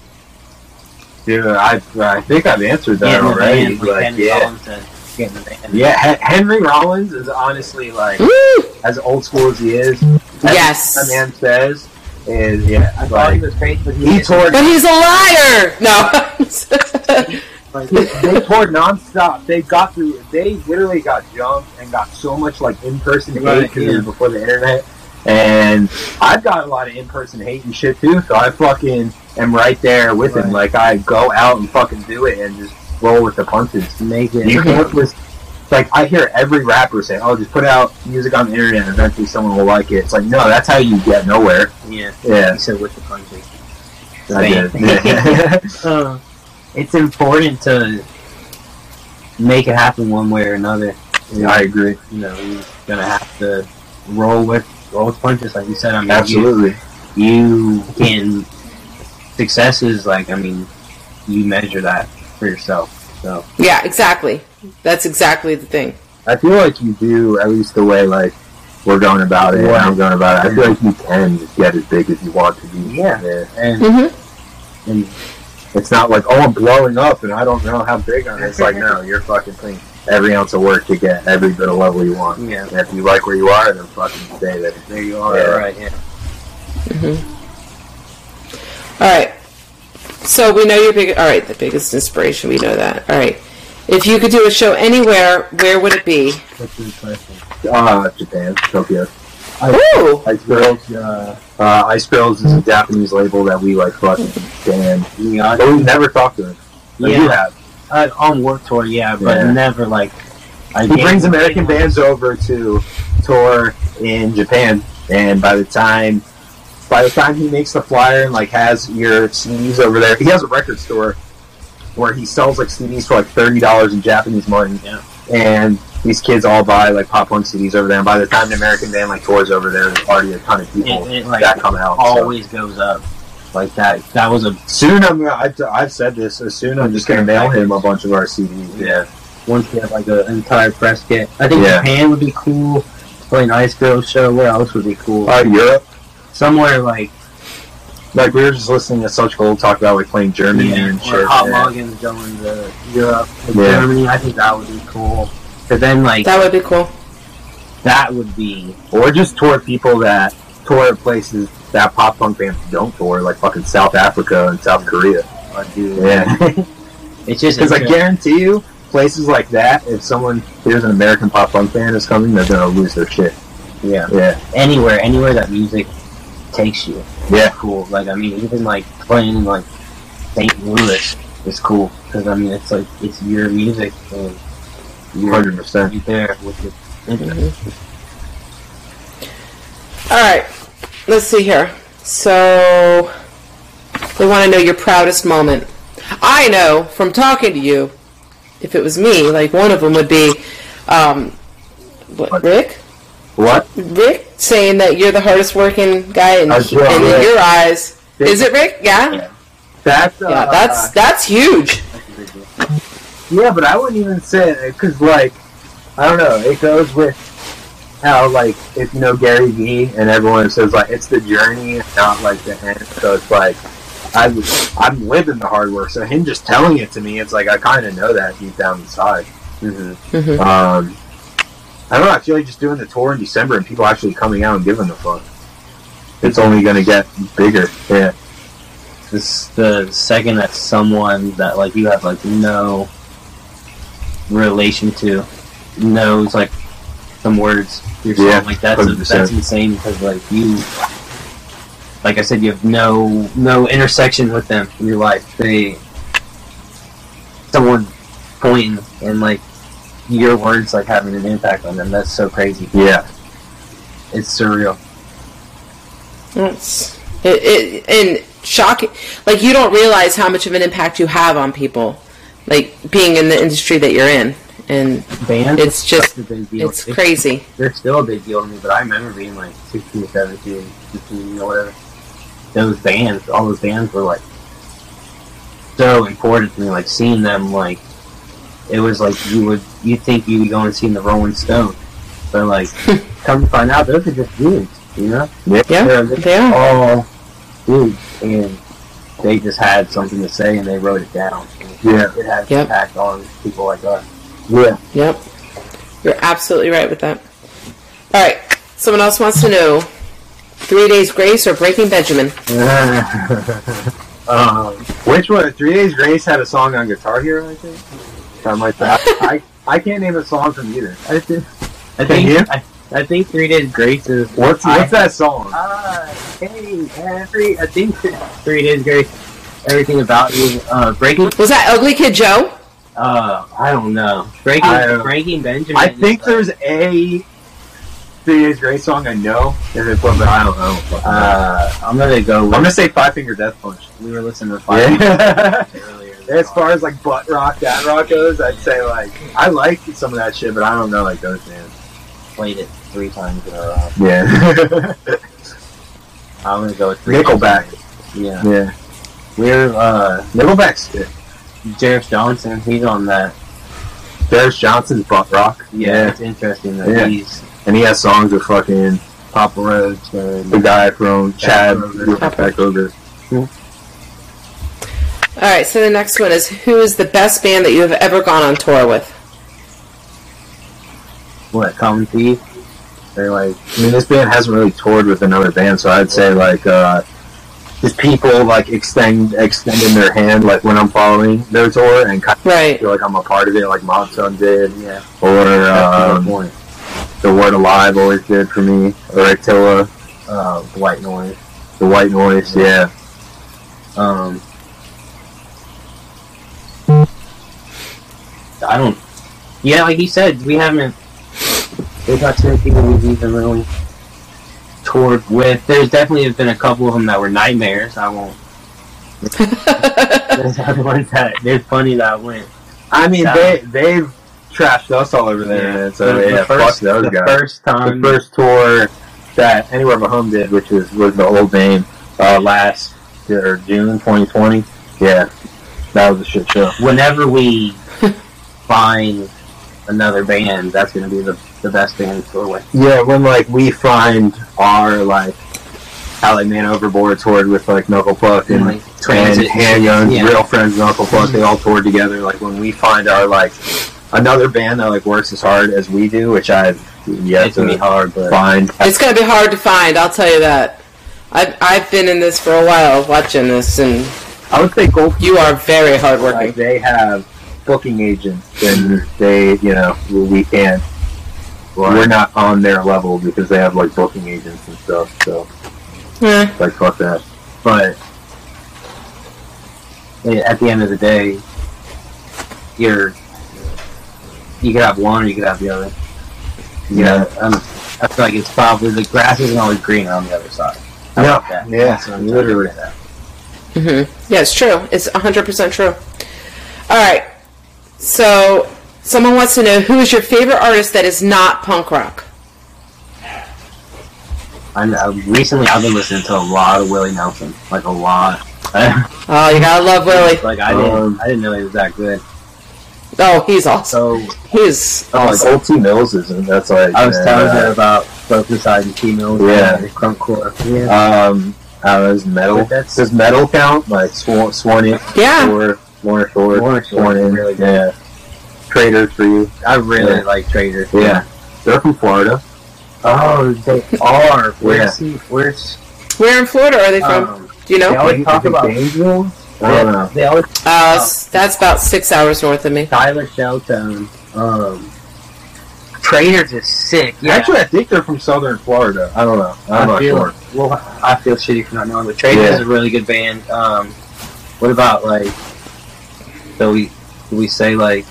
Yeah, I I think I've answered that Getting already. band, like Like, Henry yeah. Rollins said, the. Yeah, Hen- Henry Rollins is honestly like Woo! as old school as he is. Yes. that man says is yeah. I thought he was fake, but he toured But he's a liar! No. Like, they toured nonstop. They got through. They literally got jumped and got so much like in person hate Right, yeah. before the internet. And I've got a lot of in person hate and shit too. So I fucking am right there with him. Right. Like I go out and fucking do it and just roll with the punches. make it. You with. Like I hear every rapper say, "Oh, just put out music on the internet, and eventually someone will like it." It's like, no, that's how you get nowhere. Yeah. Yeah, He said with the punches. I did. Uh, it's important to make it happen one way or another. Yeah, I agree. You know, you're gonna have to roll with roll with punches, like you said. I mean, Absolutely. You, you can success is like I mean, you measure that for yourself. So Yeah, exactly. That's exactly the thing. I feel like you do, at least the way like we're going about it. and Yeah. I'm going about it. I feel like you can just get as big as you want to be. Yeah. and, Mm-hmm. and It's not like, oh, I'm blowing up and I don't know how big I'm. It's like, no, you're fucking putting every ounce of work to get every bit of level you want. yeah, And if you like where you are, then fucking stay there. there you are. Yeah. Right. Yeah. All right. So we know your big. All right, the biggest inspiration. We know that. All right. If you could do a show anywhere, where would it be? That's a good question. Uh, Japan, Tokyo. Ooh. Ice Girls. Uh, uh, Ice Girls is a Japanese label that we like fucking stand. Yeah. But we've never talked to them. But Yeah. you have. Uh, on Warped Tour, yeah, but Yeah. never like. I He brings American bands over to tour in Japan, and by the time by the time he makes the flyer and like has your CDs over there, he has a record store where he sells like CDs for like thirty dollars in Japanese money. Yeah. And these kids all buy like pop punk CDs over there. And by the time the American band like tours over there, there's already a ton of people It, it, like that come out. so. always goes up like that. That was a Soon I'm. I've, I've said this. As soon I'm just gonna mail him a bunch of our CDs. Yeah. once we have like an entire press kit. I think Yeah. Japan would be cool. Play an Ice Girls show. Where else would be cool? Uh, Europe. Somewhere like like we were just listening to such gold talk about like playing Germany and or shit. hot yeah. Morgan going to Europe, to Yeah. Germany. I think that would be cool. But then, like That would be cool. that would be Or just tour people that tour places that pop punk bands don't tour, like fucking South Africa and South Korea. a dude. Yeah. It's just Because I guarantee you, places like that, if someone hears an American pop punk band is coming, they're gonna lose their shit. yeah, Yeah. anywhere, anywhere that music takes you. Yeah. cool. Like I mean, even like playing like St. Louis is cool because I mean it's like it's your music and you're Hundred percent. right there with your interest. All right, let's see here. So they want to know your proudest moment. I know from talking to you, if it was me, like one of them would be, um, what, Rick? What? Rick saying that you're the hardest working guy in, As in well, your eyes. Is it Rick? Yeah. Yeah. That's uh, Yeah, that's that's huge. That's a big deal. Yeah, but I wouldn't even say it because, like, I don't know. It goes with how, like, if you know Gary Vee and everyone says like it's the journey, and not like the end. So it's like I was, I'm living the hard work. So him just telling it to me, it's like I kind of know that deep down inside. Mhm. Um, I don't know. I feel like just doing the tour in December and people actually coming out and giving the fuck. It's only gonna get bigger. Yeah. This the second that someone that like you have like no relation to knows like some words your song Yeah, like that's 100%. that's insane because like you like I said you have no no intersection with them in your life they someone pointing and like your words like having an impact on them that's so crazy Yeah. it's surreal It's it, it and shocking. Like you don't realize how much of an impact you have on people, like being in the industry that you're in, and bands It's just a big deal. it's crazy. they're still a big deal to me, but I remember being like 16, 17, 15, or whatever. Those bands, all those bands were like so important to me. Like seeing them, like it was like you would you think you would go and see the Rolling Stones, but like come to find out, those are just dudes, you know? yeah, They're just they are. all dudes, and they just had something to say and they wrote it down. Yeah. it had Yep. impact on people like us. Yeah. Yep, you're absolutely right with that. All right, someone else wants to know: Three Days Grace or Breaking Benjamin? um, which one? Three Days Grace had a song on Guitar Hero, I think. Something like that. I, I can't name a song from either. I think. I Can think. you? I, I think Three Days Grace is. What's I- what's that song? Uh, hey, every. I think Three Days Grace. Everything about you. Uh, breaking. Was that Ugly Kid Joe? Uh, I don't know. Breaking. I- breaking Benjamin. I think is, there's a Three Days Grace song I know. If it's one, but I don't know. Uh, I'm gonna go. With, I'm gonna say Five Finger Death Punch. we were listening to Five Yeah. earlier. as far as like butt rock, dad rock goes, I'd say like I like some of that shit, but I don't know like those bands. played it three times in a row. Yeah. I'm gonna go with Three Nickelback. Days Yeah, yeah. we're uh, Nickelback's good. Jarvis Johnson. He's on that. Darius Johnson's butt rock. Yeah, it's interesting that Yeah. he's And he has songs with fucking Papa Roach and the guy from Chad Kroeger. Back Kroeger. All right, so the next one is: Who is the best band that you have ever gone on tour with? what Common Thief. They're like I mean, this band hasn't really toured with another band, so I'd say like uh, just people like extend extending their hand like when I'm following their tour and kind of Right. feel like I'm a part of it, like Mob did, yeah. or That's a good um, the Word Alive always did for me, or Attila, Uh, white noise. the White Noise, yeah. Um, I don't. Yeah, like you said, we haven't. There's not too many people we've even really toured with. There's definitely been a couple of them that were nightmares. I won't. There's other ones that there's plenty that went. I mean, Yeah. they they've trashed us all over there, man. So the, yeah, the first, fuck those the guys. first the time. first tour that Anywhere But Home did, which was was the old name, uh, last or June 2020. Yeah, that was a shit show. whenever we find another band, that's going to be the, the best band to tour with. Yeah, when like we find our like how like Man Overboard toured with like Knuckle Puck and And, like like, Transit, Transit, Handguns, yeah. Real Friends, Knuckle Puck. They mm-hmm. all toured together. Like when we find our like another band that like works as hard as we do, which I've yet It's gonna be hard, but find. It's going to be hard to find, I'll tell you that. I've, I've been in this for a while watching this, and I would say Gold you are very like hardworking. they have booking agents, and they you know we can't. We're not on their level because they have like booking agents and stuff. So Eh, like fuck that. but at the end of the day, you're you could have one or you could have the other. You know, um, I feel like it's probably the grass isn't always greener on the other side. How Yeah, about that? yeah, I'm literally. get at. hmm Yeah, it's true. It's 100% true. All right. So, someone wants to know who is your favorite artist that is not punk rock? I know, recently I've been listening to a lot of Willie Nelson, like a lot. Oh, you gotta love Willie. like I didn't, Um, I didn't know he was that good. Oh, he's awesome. So He's Oh, like awesome. Old T Mills isn't. That's like I was uh, telling her about Brokencyde and Females. Yeah. and Crunkcore. Yeah. Um, uh, is metal. That's- Does metal count? Like Swan, Swan, Yeah. Shore, Lorna Shore, Lorna Shore Swan is in. really good. Yeah. Traders for you. I really Yeah. like traders. Yeah. They're from Florida. Oh, they are. Where? Where's he? Where's? Where in Florida are they from? Um, Do you they know? always talk about. Gainesville? I don't know. They always Uh, s- that's about six hours north of me. Tyler Shelton. Um, Traders is sick. Yeah. Actually, I think they're from Southern Florida. I don't know. I'm I not feel sure. well. I feel shitty for not knowing, but Traders Yeah. is a really good band. Um, what about like? So we do we say like?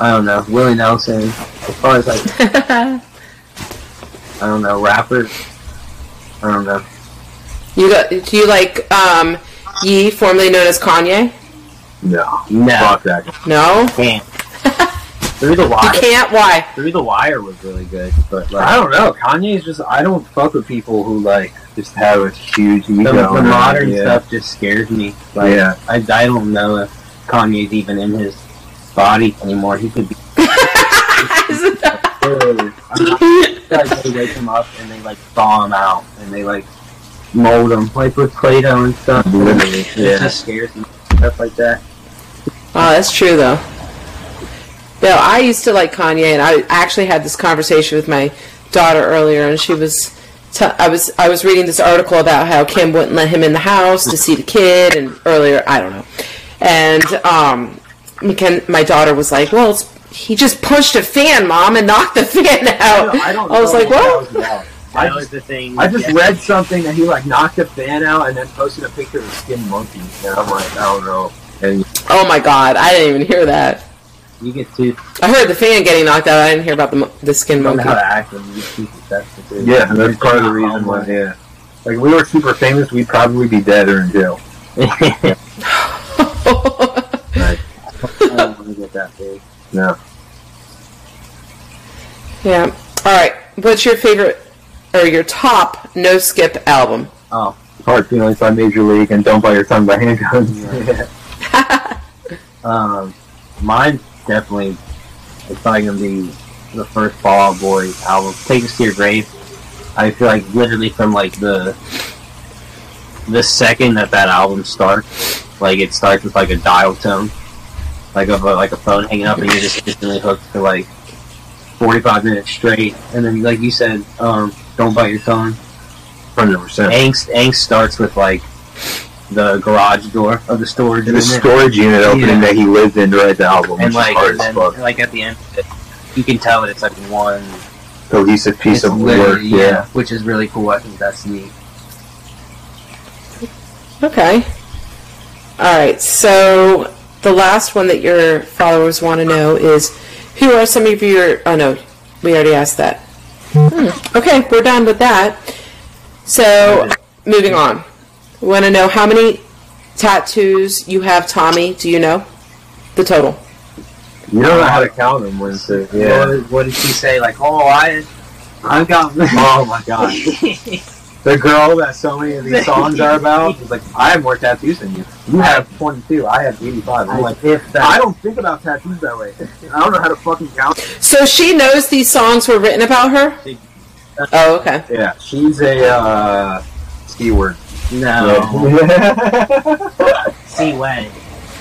I don't know. Willie Nelson. As far as like, I don't know rappers. I don't know. you got, do you like um, Ye, formerly known as Kanye? No. No, Fuck that. No? can't. Through the You wire. can't? Why? Through the wire was really good, but like I don't know. Kanye's just. I don't fuck with people who like just have a huge ego. the, the modern yeah. stuff just scares me. Like Yeah. I, I don't know if Kanye's even in his body anymore. He could be. literally- I'm like they wake him up and they like thaw him out and they like mold him like with Play-Doh and stuff. Literally, It yeah. just scares me. Stuff like that. Oh, that's true though. Bill, I used to like Kanye, and I actually had this conversation with my daughter earlier, and she was, t- I was, I was reading this article about how Kim wouldn't let him in the house to see the kid, and earlier, I don't know, and um, Ken, my daughter was like, "Well, it's, he just pushed a fan, mom, and knocked the fan out." I don't. I was like, what "Well." that was. That I was just, the thing. I just yeah. read something that he like knocked a fan out and then posted a picture of a skin monkey, and I'm like, I don't know. And Oh my God, I didn't even hear that. You get to I heard the fan getting knocked out. I didn't hear about the the skin learn monkey. how to act and you get too successful too. yeah, that's part of the reason why. Yeah, like if we were super famous, we'd probably be dead or in jail. I don't want to get that big. No. Yeah. All right. What's your favorite or your top no skip album? Oh, Hard feelings by Major League and Don't Bite Your Tongue by Handguns. Um, mine definitely it's probably gonna be the first Fall Out Boy album. Take us to your grave. I feel like literally from like the the second that that album starts, like it starts with like a dial tone, like of a, like a phone hanging up, and you're just instantly hooked for like 45 minutes straight. And then, like you said, um, don't bite your tongue. Hundred percent. Angst, angst starts with like the garage door of the storage The unit. storage unit opening Yeah. that he lived in to write the album, which and is like hard and as then, fuck. like at the end of it, you can tell that it's like one Cohesive piece of literally- work. yeah, Yeah. which is really cool. I think that's neat. Okay. All right. So the last one that your followers want to know is who are some of your. Oh no, we already asked that. Hmm. Okay, we're done with that. So moving on. We want to know how many tattoos you have, Tommy. Do you know the total? You don't know how to count them when it's a, What, yeah. did- what did she say? Like, oh, I, I've got. Oh my god. The girl that so many of these songs are about is like, I have more tattoos than you. You have 22. I have 85. I'm like, if that, I don't think about tattoos that way. I don't know how to fucking count. So she knows these songs were written about her. Oh, okay. Yeah, she's a uh, ski word. No. Yeah. See way.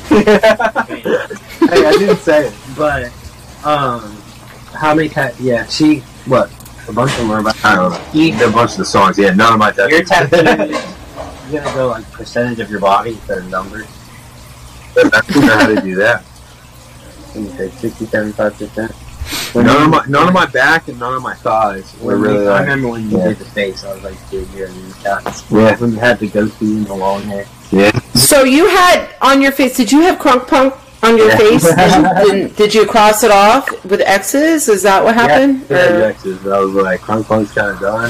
hey, I didn't say it. But um, how many tat? Yeah, she what? A bunch of them are about. I don't know. Eat a bunch of the songs. Yeah, none of my tattoos. Your tattoo. you gonna go like percentage of your body instead of numbers. I don't know how to do that. Can you say 60, 75 percent? None of my none of my back and none of my thighs were really I like. remember when you yeah. did the face, I was like, dude, you're in tats. Yeah. When you had the goatee and the long hair. Yeah. So you had on your face, did you have crunk punk on your Yeah. face? And, and did you cross it off with X's? Is that what happened? Yeah, Or- straight X's. I was like, Crunk Punk's kind of done.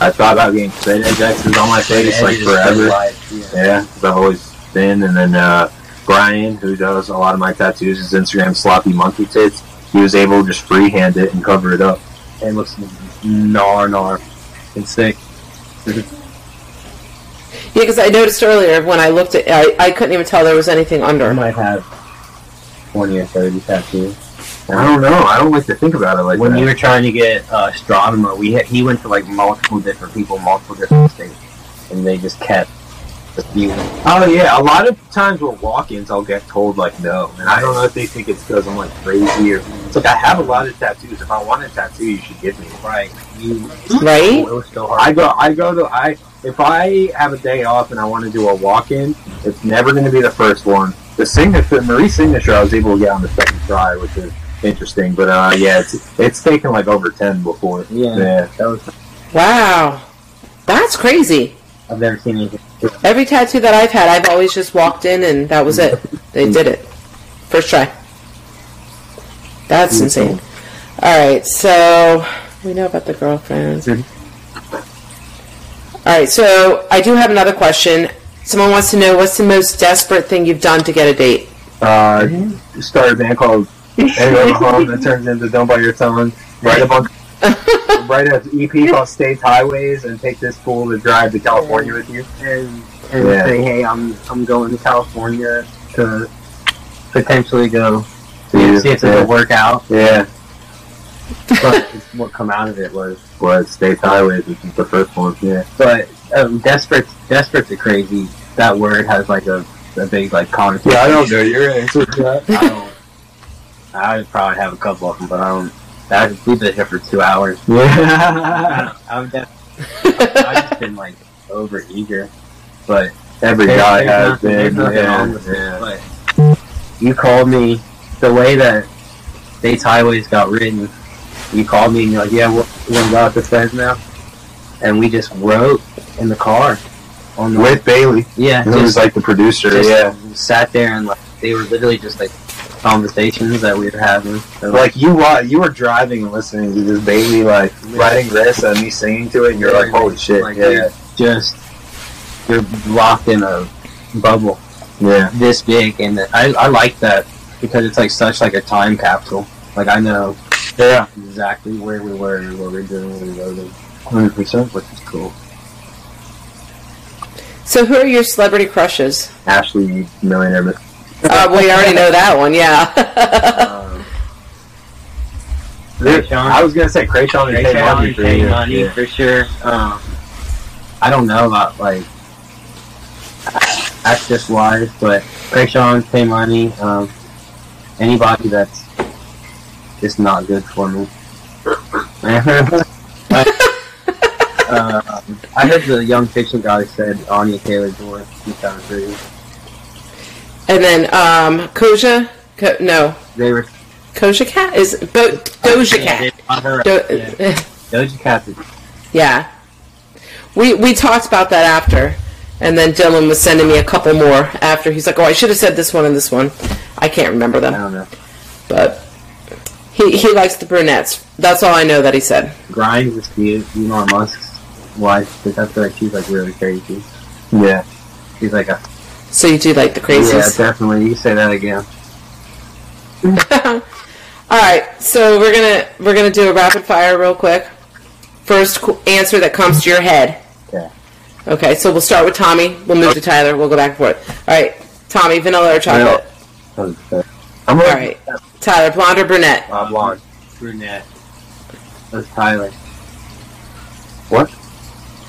I thought about getting straight edge X's on my face like forever. life, yeah. Yeah, because I've always been. And then uh, Brian, who does a lot of my tattoos, his Instagram sloppy monkey tits. He was able to just freehand it and cover it up. It looks gnar gnar. It's sick. Yeah, because I noticed earlier when I looked at, I, I couldn't even tell there was anything I under. might have 20 or 30 tattoos. I don't know. I don't like to think about it like when that. you were trying to get uh, astronomer, we had, he went to like multiple different people, multiple different states, and they just kept. Oh yeah, a lot of times with walk-ins, I'll get told like no, and I don't know if they think it's because I'm like crazy or it's like I have a lot of tattoos. If I want a tattoo, you should give me. it. Right, you. Right? It was so hard. I go, I go to, I if I have a day off and I want to do a walk-in, it's never going to be the first one. The signature, Marie's signature, I was able to get on the second try, which is interesting. But uh, yeah, it's it's taken like over ten before. yeah, Yeah. that was. Wow. That's crazy. I've never seen anything. Every tattoo that I've had, I've always just walked in and that was it. They did it. First try. That's insane. Alright, so we know about the girlfriends. Alright, so I do have another question. Someone wants to know what's the most desperate thing you've done to get a date? Uh, started a band called But Home that turns into Don't Bite Your Tongue. Write a bunch. Write an EP called States Highways and take this fool to drive to California with you. And, and Yeah. say, hey, I'm I'm going to California to potentially go Yeah. see if it'll Yeah. work out. Yeah. But what come out of it was Was States Highways, which is the first one. Yeah. But um, desperate, desperate to crazy. That word has like a, a big like connotation. Yeah, I don't know your answer to that. I don't. I probably have a couple of them, but I don't. I we've been here for two hours. Yeah. I've, just been like over eager, but Every there's- guy has been. Yeah. it, yeah. But you called me the way that States Highways got written. You called me and you're like, "Yeah, we're, we're gonna go out to Fresno," and we just wrote in the car on the With Bailey, yeah, who was like the producer. just yeah. sat there and like they were literally just like conversations that we were having. So, Like you, wa- you were driving and listening to this baby like writing this and me singing to it, and you're like, "Holy shit!" Like, yeah, you're just you're locked in a bubble yeah. this big, and I I like that because it's like such like a time capsule. Like I know Yeah, exactly where we were, and what we're doing, when we wrote it, hundred percent. which is cool. So who are your celebrity crushes? Ashley Millionaire. Miss- Uh, well, you already know that one, yeah. Um, Kreayshawn. I was gonna say Kreayshawn and Tay Kreayshawn Money and for Tay you. Money Yeah. for sure. Um, I don't know about like actress wise, but Kreayshawn, Tay Money, um, anybody that's just not good for me. um, I heard the Young Fiction guy said Anya Taylor Joy. She's kind of pretty. And then um, Koja? Ko- no, They were Koja Cat is Bo- Doja Cat. brought her up, Do- yeah. Doja Cat. is- yeah. We we talked about that after, and then Dylan was sending me a couple more after. He's like, "Oh, I should have said this one and this one." I can't remember them. I them, don't know. but he he likes the brunettes. That's all I know that he said. Grimes is cute. Elon Musk's wife, because I feel like she's like really crazy. Yeah. She's like a So you do like the craziest. yeah, definitely. You say that again. All right, so we're gonna we're gonna do a rapid fire real quick. First qu- answer that comes to your head. Okay. Okay, so we'll start with Tommy. We'll move to Tyler. We'll go back and forth. All right, Tommy, vanilla or chocolate? I'm All like right, Tyler, blonde or brunette? uh, blonde. Brunette. That's Tyler. What?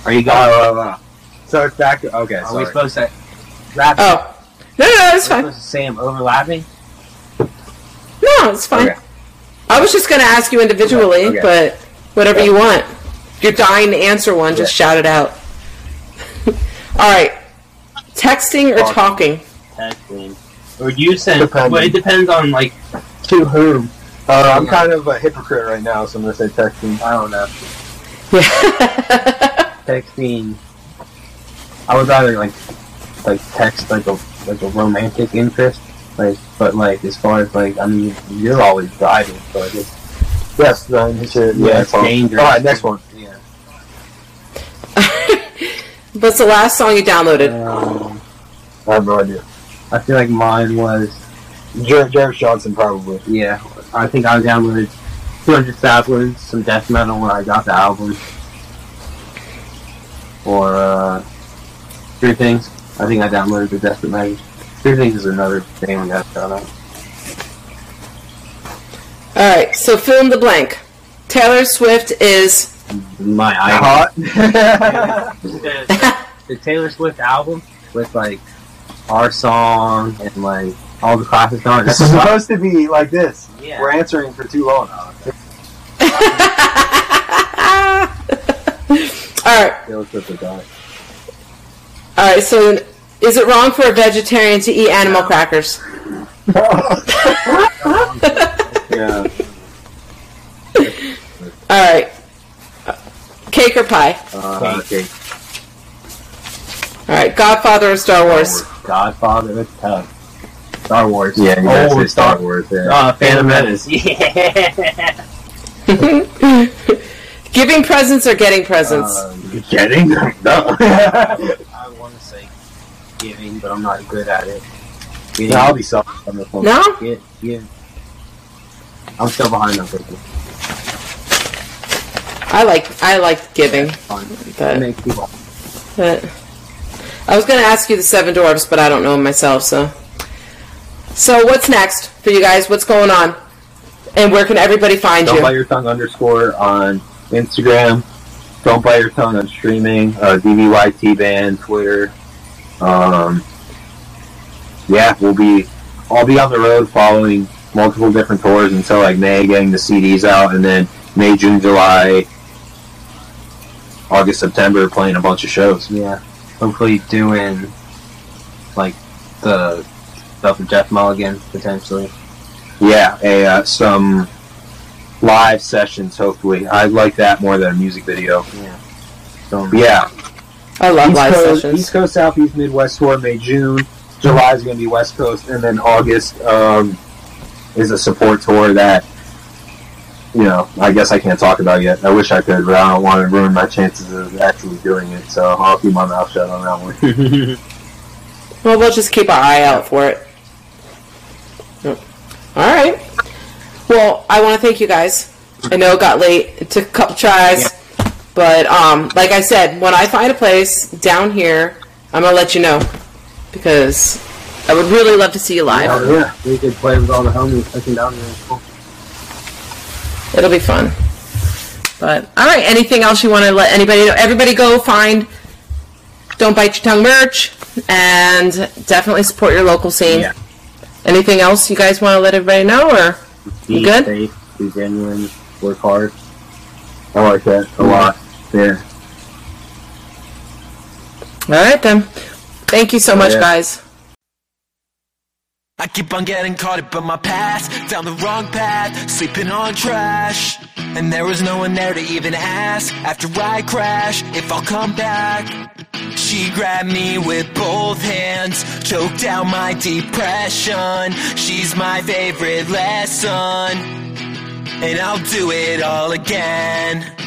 Are you Oh, going? oh, oh. so it's back. To, okay, Are sorry. we supposed to wrap? Oh. No, no, no, it's Are we fine. supposed to say them overlapping? No, it's fine. Okay. I was just going to ask you individually, Okay, okay. but whatever you want. If you're dying to answer one, just shout it out. All right. Texting or talking? Texting. Or do you send? Depending. Well, it depends on like to whom. Uh, I'm kind of a hypocrite right now, so I'm gonna say texting. I don't know. Yeah. Texting. I would rather like like text like a like a romantic interest. Like, but like as far as like I mean, you're always driving, so I guess Yes, then you should. Yeah, Yeah, it's fine. dangerous. All right, next one. yeah. What's the last song you downloaded? Um, I have no idea. I feel like mine was Jared, Jared Johnson, probably. yeah. I think I downloaded 200 Saplings, some death metal when I got the album. Or uh, Three Things. I think I downloaded the Desperate Measures. Three Things is another thing we got shout out. All right. So fill in the blank. Taylor Swift is. My idol. Hot. the, the Taylor Swift album with like our song and like all the classic songs. this That's is supposed to be like this. Yeah. We're answering for too long. All right. Taylor Swift is hot. All right. So is it wrong for a vegetarian to eat animal crackers? Yeah. All right. Cake or pie? Uh, okay. All right. Godfather or Star Wars? Godfather, it's tough. Star Wars. Yeah, you gotta Oh, say Star Wars. Yeah. Uh, Phantom Menace. Yeah. Giving presents or getting presents? Um, Getting? No. I want to say giving, but I'm not good at it. Getting, no, I'll be selfish on this one. no. Get, give. I'm still behind on cooking. I like I like giving, Fun. But, but I was going to ask you the Seven Dwarfs, but I don't know them myself. So, so what's next for you guys? What's going on? And where can everybody find you? Don't you? bite your tongue underscore on Instagram. Don't bite your tongue on streaming. Uh, DBYT band, Twitter. Um, yeah, we'll be. I'll be on the road following multiple different tours until like May, getting the CDs out, and then May, June, July, August, September, playing a bunch of shows. Yeah. Hopefully doing like the stuff with Jeff Mulligan potentially. Yeah, a, uh, some live sessions. Hopefully, I like that more than a music video. Yeah. So Yeah, I love East live Coast, sessions. East Coast, Southeast, Midwest tour, May, June. July is going to be West Coast, and then August um, is a support tour that, you know, I guess I can't talk about yet. I wish I could, but I don't want to ruin my chances of actually doing it, so I'll keep my mouth shut on that one. Well, we'll just keep our eye out for it. All right. Well, I want to thank you guys. I know it got late. It took a couple tries. But um, like I said, when I find a place down here, I'm going to let you know. Because I would really love to see you live. yeah. we could play with all the homies taking down here. Cool. It'll be fun. But all right, anything else you want to let anybody know? Everybody go find Don't Bite Your Tongue merch and definitely support your local scene. Yeah. Anything else you guys want to let everybody know or Be good? safe, be genuine, work hard. I like that a lot. Yeah. All right then. Thank you so oh, much yeah. guys. I keep on getting caught up in my past, down the wrong path, sleeping on trash. And there was no one there to even ask after I crash if I'll come back. She grabbed me with both hands, choked out my depression. She's my favorite lesson, and I'll do it all again.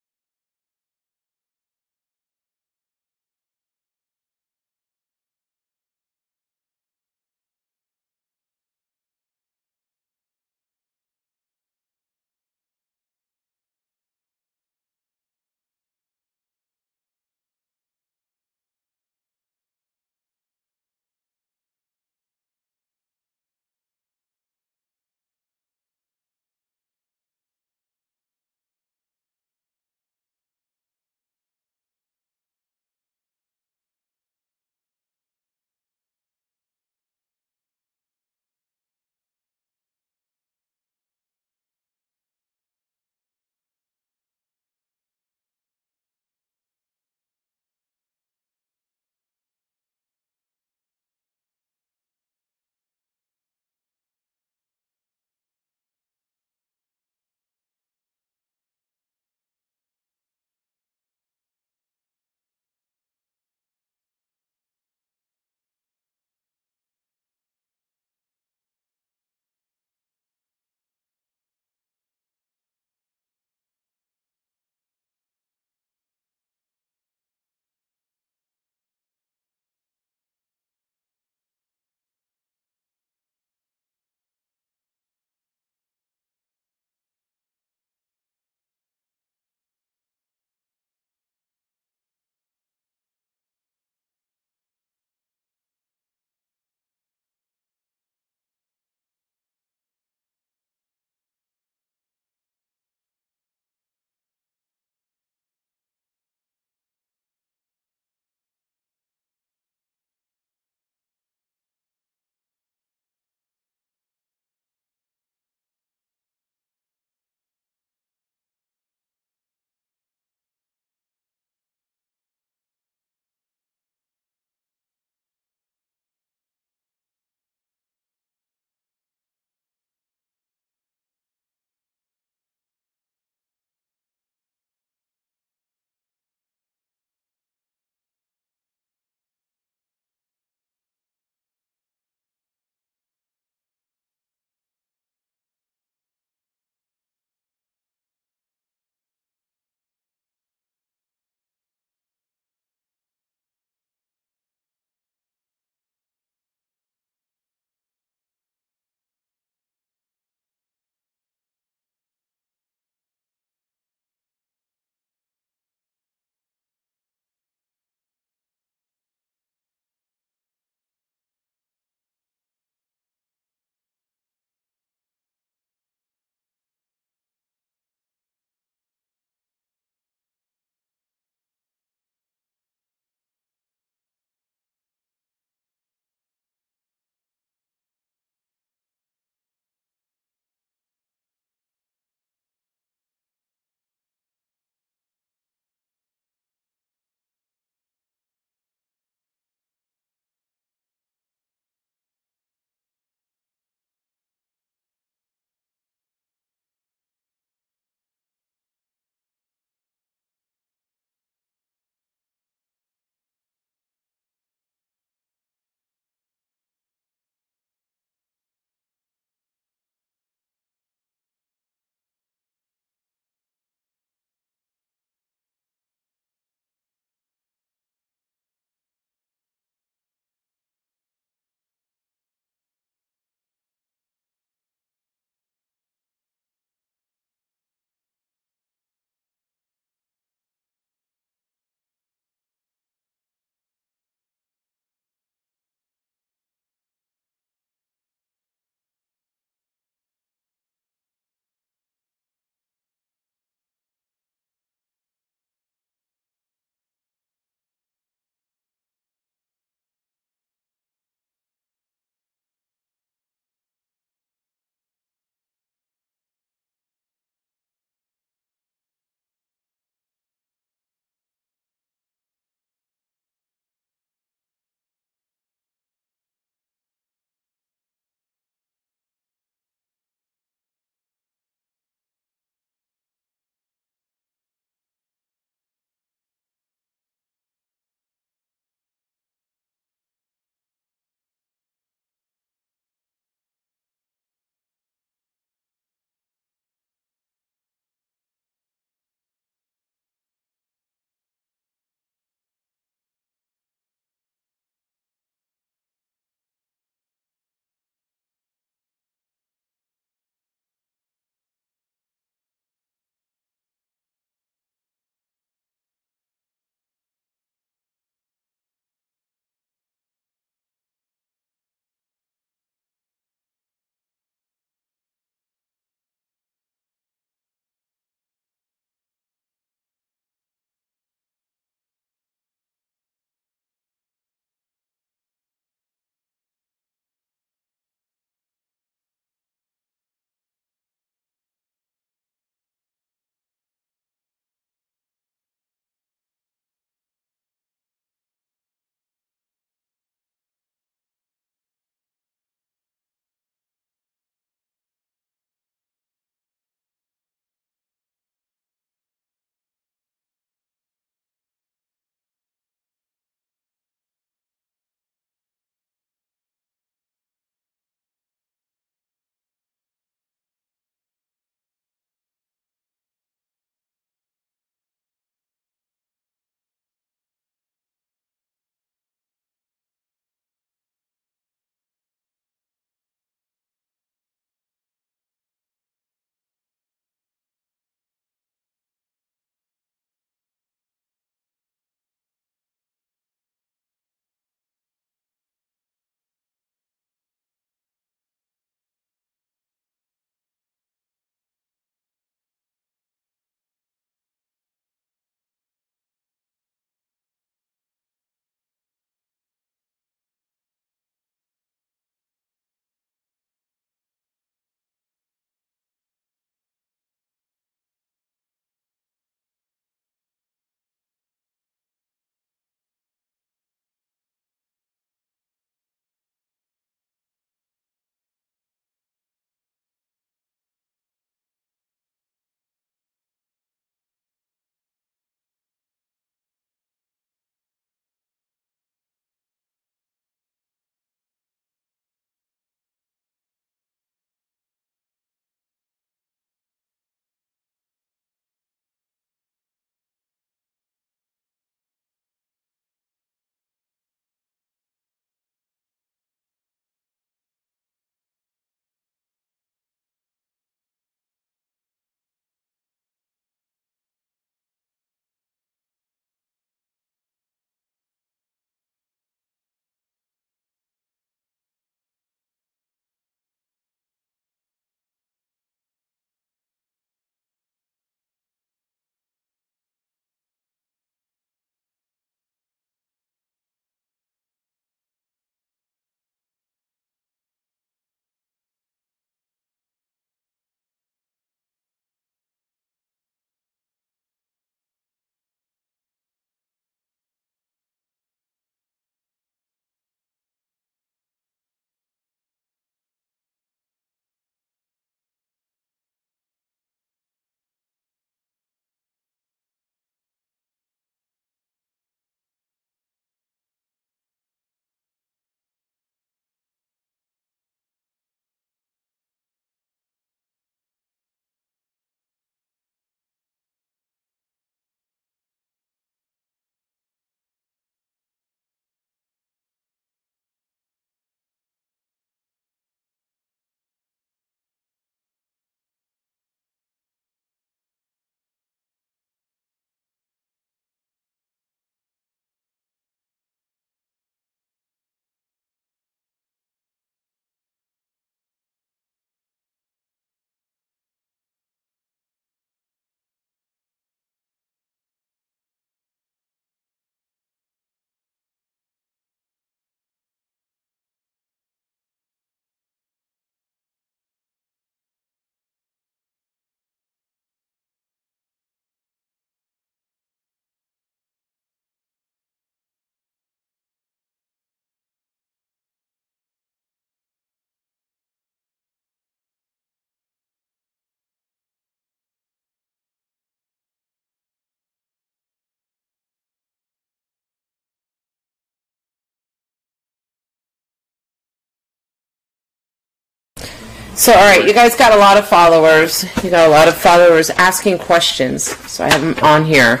So, all right, you guys got a lot of followers. You got a lot of followers asking questions. So I have them on here.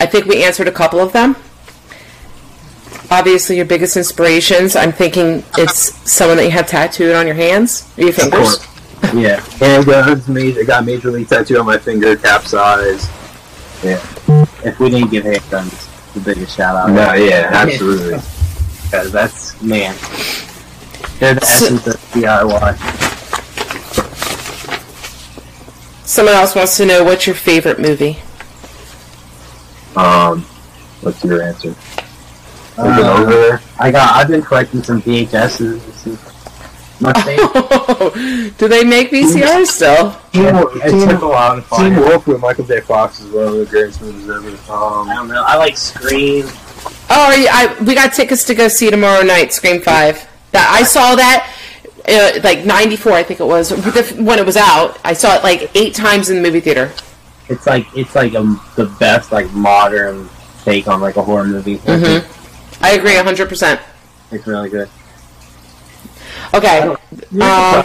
I think we answered a couple of them. Obviously, your biggest inspirations. I'm thinking it's someone that you have tattooed on your hands or your Of fingers. course. Yeah. Handguns, major, got major league tattoo on my finger, capsize. Yeah. If we didn't give handguns the biggest shout out. No, yeah, absolutely. Because that's, man. They're the So- essence of DIY. Someone else wants to know what's your favorite movie. Um, what's your answer? Uh, over there? I got, I've been collecting some VHSs. This My favorite. Do they make VCRs still? Team, it Team, took a while to Teen. Wolf with Michael J. Fox is one of the greatest movies ever. I Um, don't know. I like Scream. Oh, are you, I, we got tickets to go see tomorrow night. Scream Five. That I saw that. Uh, like '94, I think it was when it was out. I saw it like eight times in the movie theater. It's like it's like a, the best like modern take on like a horror movie. hmm I agree 100. percent It's really good. Okay. Uh,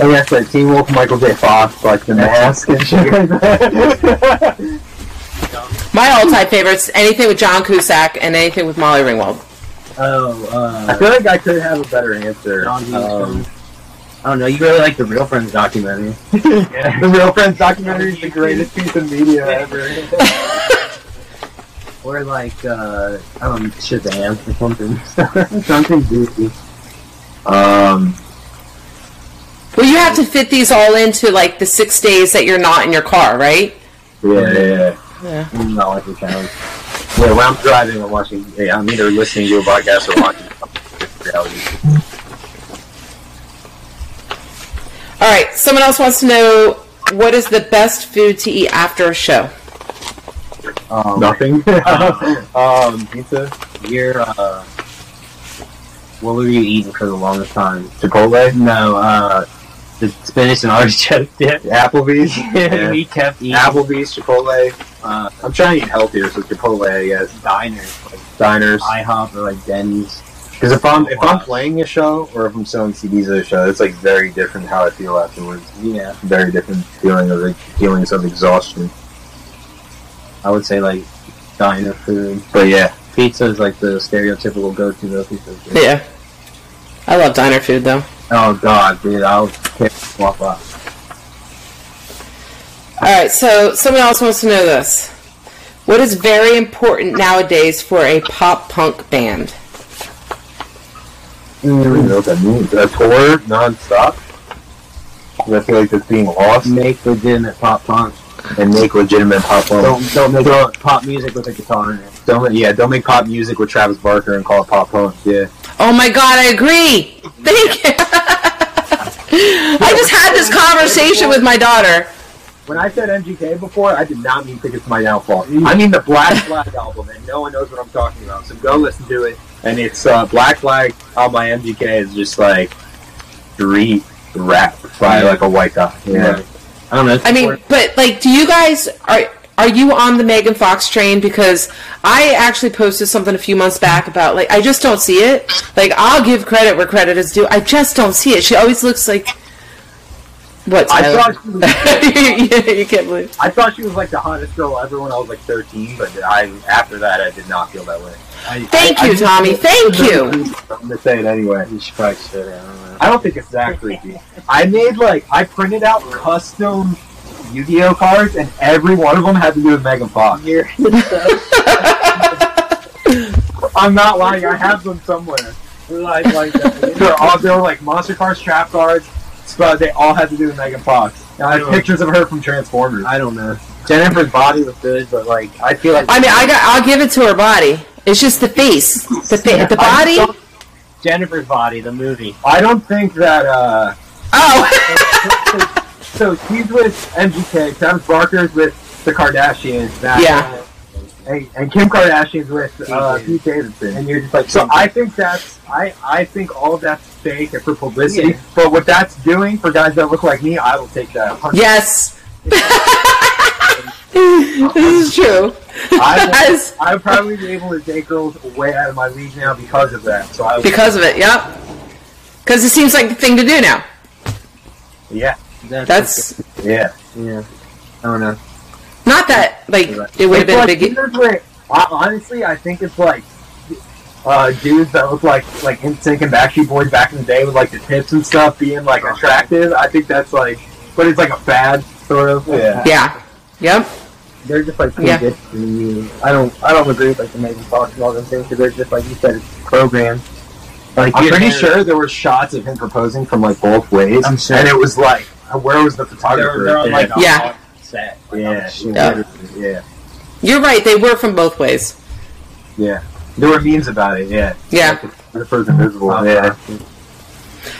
and that's like Teen Wolf, Michael J. Fox, like the mask and shit. my all-time favorites: anything with John Cusack and anything with Molly Ringwald. Oh, I uh, feel like I could have a better answer. Um. I don't know. You really like the Real Friends documentary? the Real Friends documentary is the greatest piece of media ever. Or like uh, I don't know, Shazam or something. something goofy. Um, Well, you have to fit these all into like the six days that you're not in your car, right? yeah, yeah, yeah. Mm, Not like the challenge. Yeah, when I'm driving, I'm watching. Yeah, I'm either listening to a podcast or watching reality. All right. Someone else wants to know what is the best food to eat after a show. Um, Nothing. um, pizza, You're uh, what were you eating for the longest time? Chipotle, No, uh, the spinach and artichoke dip. Applebee's, yeah. we kept eating Applebee's, Chipotle. Uh, I'm trying to eat healthier, so Chipotle, I guess. diners like Diners. IHOP or like Denny's. Because if I'm if I'm playing a show or if I'm selling CDs at a show, it's like very different how I feel afterwards. Yeah, Very different feeling of like, feelings of exhaustion. I would say like diner food. But yeah, Pizza is like the stereotypical go-to though. Pizza. Yeah. I love diner food though. Oh god, dude, I'll pick swap up. All right. So someone else wants to know this. What is very important nowadays for a pop punk band? I don't even know what that means. A tour nonstop. 'Cause I feel like that's being lost Make legitimate pop punk. and make legitimate pop punk. Don't don't make pop music with a guitar in it. Don't yeah, don't make pop music with Travis Barker and call it pop punk. Yeah, Oh my God, I agree. Thank you. I just had this conversation with my daughter. When I said MGK before, I did not mean Tickets to My Downfall. I mean the Black Flag album, and no one knows what I'm talking about. So go listen to it. And it's uh, Black Flag on my MGK is just like street rap by like a white guy. Yeah. I don't know. I mean, more- but like, do you guys are are you on the Megan Fox train? Because I actually posted something a few months back about like I just don't see it. Like I'll give credit where credit is due. I just don't see it. She always looks like what? I Tyler? thought she was, you, you can't believe. I thought she was like the hottest girl ever when I was like 13, but I after that I did not feel that way. I, Thank I- I you, just- Tommy. Thank you. I'm gonna say it anyway. you should probably sit down. I don't know. I don't think it's that creepy. I made like I printed out custom Yu-Gi-Oh cards, and every one of them had to do with Megan Fox. I'm not lying. I have them somewhere. like, like They're all they were like monster cards, trap cards, but they all had to do with Megan Fox. And I have pictures of her from Transformers. I don't know. Jennifer's body was good, but like I feel like I mean, I got. I'll give it to her body. It's just the face, the fa- the body. Jennifer's body, the movie. I don't think that. uh Oh, So he's with MGK. Travis Barker's with the Kardashians. Now, Yeah. And, and Kim Kardashian's with uh, Pete Davidson. And you're just like So I think that's I I think all of that's fake and for publicity. Yeah. But what that's doing for guys that look like me, I will take that. 100. yes. this is true. I will, I would probably be able to take girls way out of my league now because of that. So I would, Because of it, yep. Because it seems like the thing to do now. Yeah, That's yeah. yeah. I don't know. Not that like it would have been a big. here's where- hon- honestly, I think it's like uh, dudes that look like like NSYNC and Backstreet Boys back in the day with like the tips and stuff being like attractive. I think that's like, but it's like a fad sort of. Yeah. Yeah. Yep. They're just like too Yeah. good for you. I don't. I don't agree with like the Megan Fox and all them things because they're just like you said, it's programmed. Like I'm pretty there- sure there were shots of him proposing from like both ways, I'm sure. and it was like, where was the They're, photographer? they're on like a Yeah. Hard set. Like, yeah, on. Yeah. yeah, You're right. They were from both ways. yeah. There were memes about it. Yeah, Yeah. Like, the photographer's invisible. Oh, yeah.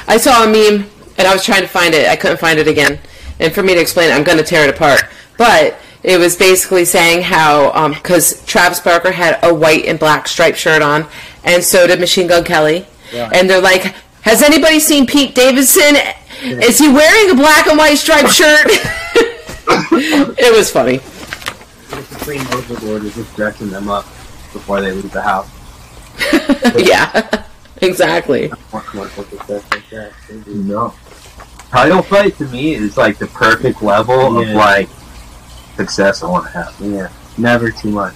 I saw a meme and I was trying to find it. I couldn't find it again. And for me to explain it, I'm going to tear it apart. But it was basically saying how, um, because Travis Barker had a white and black striped shirt on, and so did Machine Gun Kelly. Yeah. And they're like, has anybody seen Pete Davidson? Is he wearing a black and white striped shirt? it was funny. The Supreme Overlord is just dressing them up before they leave the house. yeah, exactly. More commercial success like that. They do. No. Title fight to me is like the perfect level Yeah. of like success I want to have. Yeah, never too much.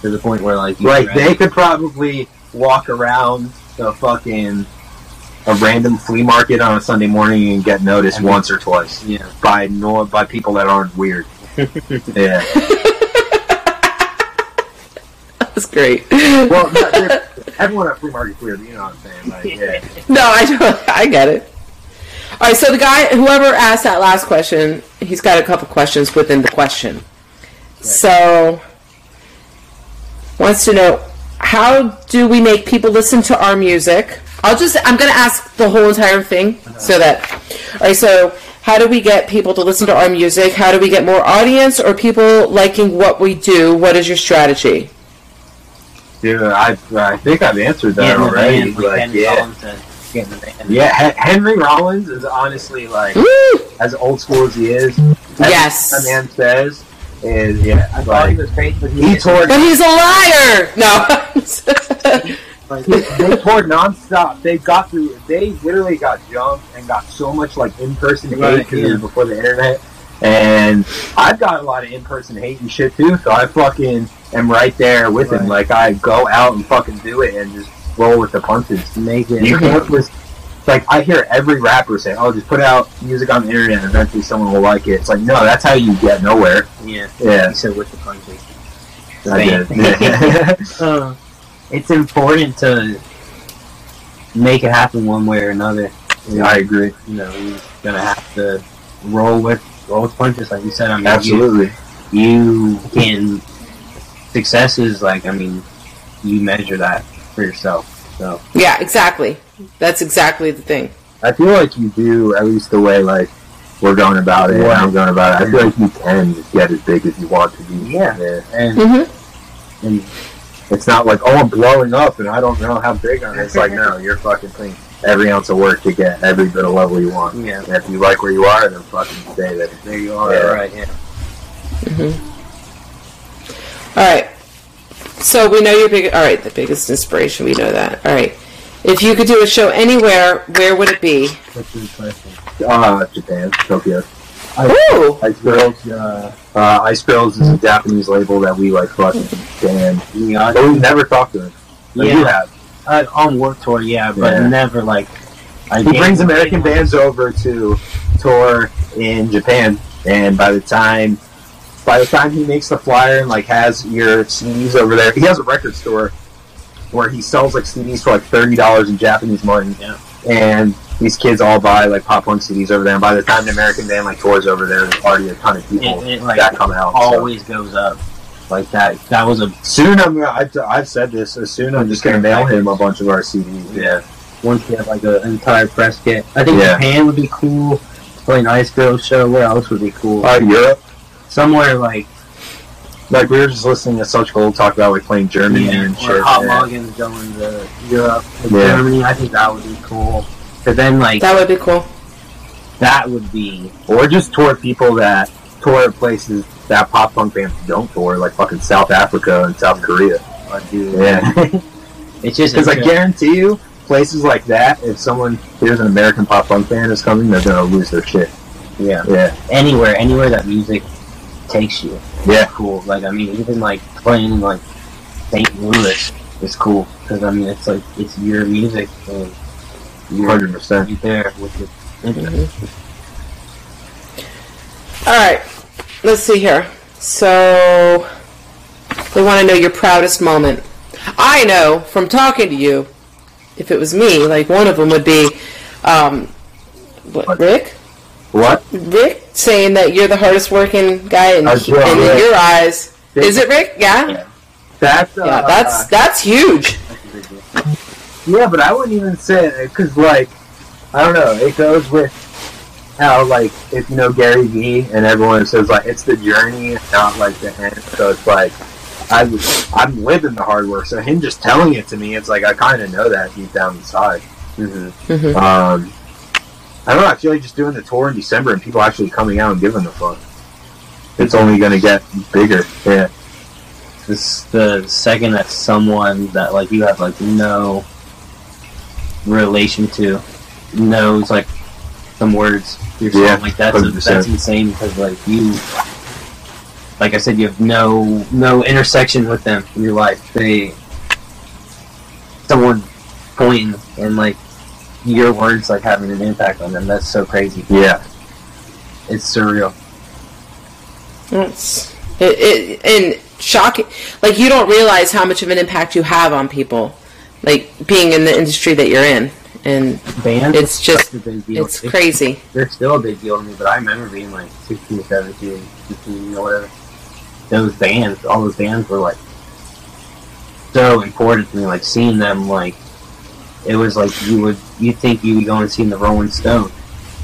To the point where like you Like they could probably walk around the fucking a random flea market on a Sunday morning and get noticed Every- once or twice yeah. by no by people that aren't weird. yeah. That's great. Well, everyone at flea market's weird. You know what I'm saying? Like, yeah. No, I don't. I get it. All right, so the guy, whoever asked that last question, he's got a couple questions within the question. So, wants to know how do we make people listen to our music? I'll just, I'm going to ask the whole entire thing so that, all right, so how do we get people to listen to our music? How do we get more audience or people liking what we do? What is your strategy? Yeah, I I think I've answered that already. band, like Like, Henry yeah. Rollins said, getting the band. Yeah, Hen- Henry Rollins is honestly like Woo! as old school as he is. Yes. that man says is yeah. I thought he was great, but he, he toured But he's a liar! No. Like, they, toured nonstop. They got through. They literally got jumped and got so much like in person hate Right, because it yeah. before the internet. And I've got a lot of in person hate and shit too. So I fucking am right there with him. Right. Like I go out and fucking do it and just roll with the punches. make it. You just like I hear every rapper say, "Oh, just put out music on the internet, and eventually someone will like it." It's like, no, that's how you get nowhere. yeah. Yeah, He said with the punches. I did. Uh, it's important to make it happen one way or another. I agree. You know, you're gonna have to roll with roll with punches, like you said. I mean, Absolutely. You, you can success is like I mean, you measure that for yourself. So Yeah, exactly. That's exactly the thing. I feel like you do at least the way like we're going about it. Yeah. I'm going about it. I feel like you can just get as big as you want to be. Yeah. and, Mm-hmm. and It's not like, oh, I'm blowing up and I don't know how big I am. It's like, no, you're fucking putting every ounce of work to get every bit of level you want. yeah, And if you like where you are, then fucking stay there. there you are. Yeah. Right. Yeah. All right. So we know your big. All right, the biggest inspiration. We know that. All right. If you could do a show anywhere, where would it be? That's a good question. Uh, Japan, Tokyo. Ooh. Ice Girls. Uh, uh, Ice Girls is a Japanese label that we like fucking. Yeah. But we've never talked to him. You Yeah. have. Uh, on Warped Tour, yeah, but Yeah. never like. I He brings American bands over to tour in Japan, and by the time by the time he makes the flyer and like has your CDs over there, he has a record store where he sells like CDs for like thirty dollars in Japanese money. Yeah. And these kids all buy like pop punk CDs over there. And by the time the American band like tours over there, there's already a ton of people It, it like that come out. so. always goes up like that. That was a Soon I'm I've, I've said this. As soon I'm just gonna mail him a bunch of our CDs. Yeah. once you have like an entire press kit. I think Yeah. Japan would be cool. Play an Ice Girls show. Where else would be cool? Uh, Europe. Somewhere like Like we were just listening to Such Gold talk about like playing Germany yeah, and or shit. Hot yeah. Loggins going to Europe, and Yeah. Germany. I think that would be cool. But then like That would be cool. that would be Or just tour people that tour places that pop punk bands don't tour, like fucking South Africa and South Korea. a dude. Yeah. It's just Because I guarantee you, places like that, if someone hears an American pop punk band is coming, they're gonna lose their shit. Yeah. Yeah, Anywhere, anywhere that music takes you. yeah, Cool. Like I mean, even like playing like St. Louis is cool because I mean it's like it's your music and you're, hundred percent. you're there with your interest. All right, let's see here. So we want to know your proudest moment. I know from talking to you, if it was me, like one of them would be, um, what, Rick? What? Rick saying that you're the hardest working guy in, As in well, your eyes. Is it Rick? Yeah. Yeah. That's uh, Yeah, that's that's huge. That's a big deal. Yeah, but I wouldn't even say it because, like, I don't know. It goes with how, like, if you know Gary Vee and everyone says like it's the journey, not like the end. So it's like I, I'm living the hard work. So him just telling it to me, it's like I kind of know that deep down inside. Mm-hmm. Mhm. Um, I don't know. I feel like just doing the tour in December and people actually coming out and giving the fuck. It's only gonna get bigger. Yeah. This the second that someone that like you have like no relation to knows like some words your song Yeah, like that's 100%. that's insane because like you like I said you have no no intersection with them in your life they someone pointing and like your words like having an impact on them that's so crazy Yeah. it's surreal It's it, it and shocking. Like you don't realize how much of an impact you have on people, like being in the industry that you're in, and bands It's just a big deal. it's crazy. they're still a big deal to me, but I remember being like 16, 17, 15, or whatever. Those bands, all those bands were like so important to me. Like seeing them, like it was like you would you think you would go and see the Rolling Stones,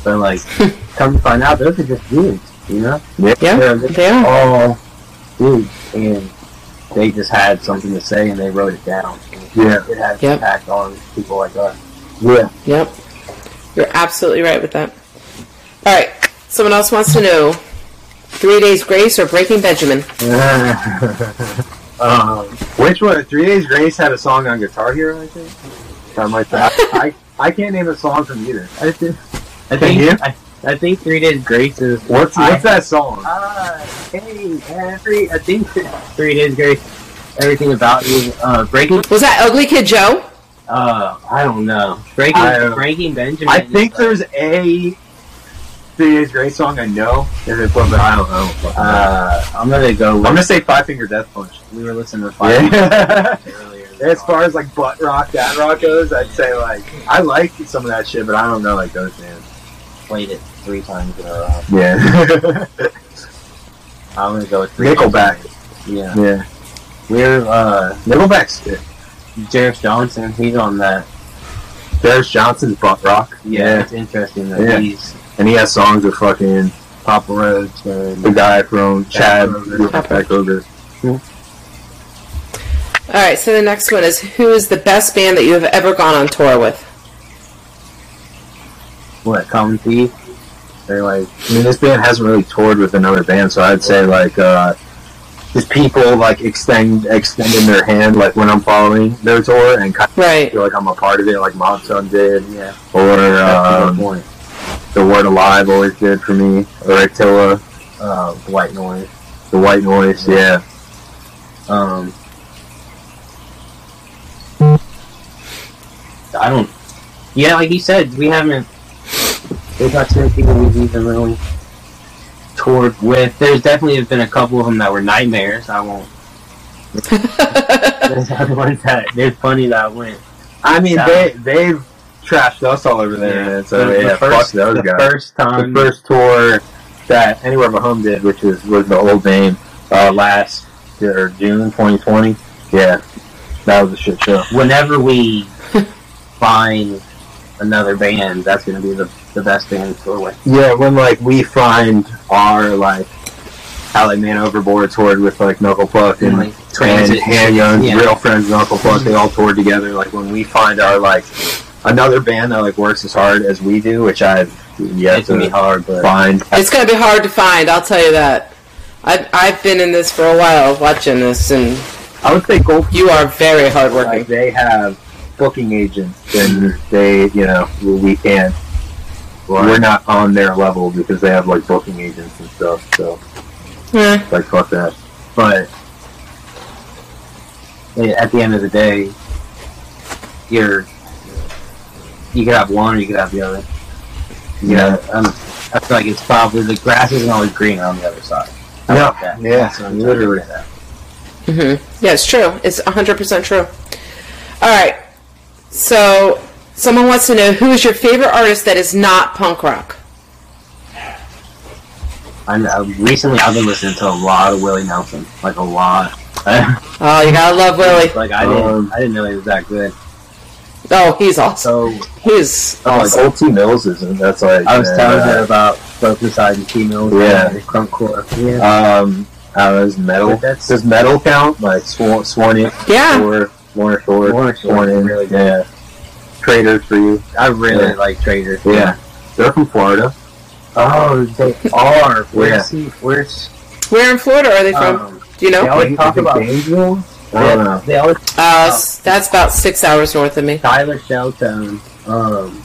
but like come to find out, those are just dudes, you know? yeah, They're just they are. all dudes, and they just had something to say and they wrote it down. Yeah. it had Yep. impact on people like us. Yeah. Yep, you're absolutely right with that. All right, someone else wants to know: Three Days Grace or Breaking Benjamin? um, which one? Three Days Grace had a song on Guitar Hero, I think. Something like that. I, I can't name a song from either. I think. I Can you? think. I, I think Three Days Grace is What's I- what's that song? Uh, hey, every I think Three Days Grace. Everything about you. Uh, breaking. Was that Ugly Kid Joe? Uh, I don't know. Breaking. I- breaking Benjamin. I think there's a Three Days Grace song I know. If it's one, but I don't know. Uh, I'm gonna go. With, I'm gonna say Five Finger Death Punch. we were listening to Five Yeah. earlier. as far as like butt rock, dad rock goes, I'd say like I like some of that shit, but I don't know like those bands. played it three times in a row. Yeah. I'm gonna go with Three Nickelback. Yeah, yeah. we're uh, Nickelback's good. Jarvis Johnson. He's on that. Darius Johnson's butt rock. Yeah, it's interesting that Yeah. he's And he has songs with fucking Papa Roach and the guy from Chad Kroeger. Pat Kroeger. All right, so the next one is: Who is the best band that you have ever gone on tour with? what Common Thief. They're like I mean, this band hasn't really toured with another band, so I'd say like uh, just people like extend extending their hand like when I'm following their tour and kind of Right. feel like I'm a part of it, like Mob Sun did, yeah. or um, the Word Alive always did for me, or Attila, Uh, white noise. the White Noise, yeah. Um, I don't. Yeah, like you said, we haven't. Not too many people we've even really toured with. There's definitely been a couple of them that were nightmares. I won't. There's other ones that there's plenty that went. I mean, Yeah. they they've trashed us all over there, man. So the, yeah, the first, fuck those the guys. first the first tour that Anywhere But Home did, which was was the old name, uh, last or June 2020. Yeah, that was a shit show. whenever we find another band, that's going to be the, the best band to tour with. Yeah, when like we find our like how like Man Overboard toured with like Knuckle Puck and, Like, mm-hmm. and Transit. Handguns, Yeah. Real Friends Knuckle Puck, they mm-hmm. all toured together. Like when we find our like another band that like works as hard as we do, which I've yet It's going to be hard, but find. It's going to be hard to find. I'll tell you that. I've I've been in this for a while, watching this, and I would say Gold you are very like hardworking. they have booking agents, then they, you know, we can't. We're not on their level because they have like booking agents and stuff. So Yeah. like fuck that. but at the end of the day, you're you could have one or you could have the other. Yeah. um, I feel like it's probably the grass isn't always greener on the other side. How Yeah, about that? yeah, That's what I'm trying to literally. get at. hmm Yeah, it's true. It's 100% true. All right. So, someone wants to know who is your favorite artist that is not punk rock? I know. Recently, I've been listening to a lot of Willie Nelson, like a lot. Oh, you gotta love Willie. like I didn't, Um, I didn't know he was that good. Oh, he's awesome. So He's Oh, like old T Mills isn't. That's like I was uh, telling her about Focus Side and T-Mills. Yeah. and Crunkcore. Yeah. Um, I don't know, is metal. Does metal count? Like Swan, Swan in, Yeah. or Warner Shore, Warner Shore is really good. yeah. Traitors for you. I really Yeah. like Traitors. Yeah. They're from Florida. Oh, they are. Where's Yeah. he? Where's? Where in Florida are they from? Um, Do you know? they know? always talk about. Gainesville? I don't know. They always Uh, s- that's about six hours north of me. Tyler Shelton. Um,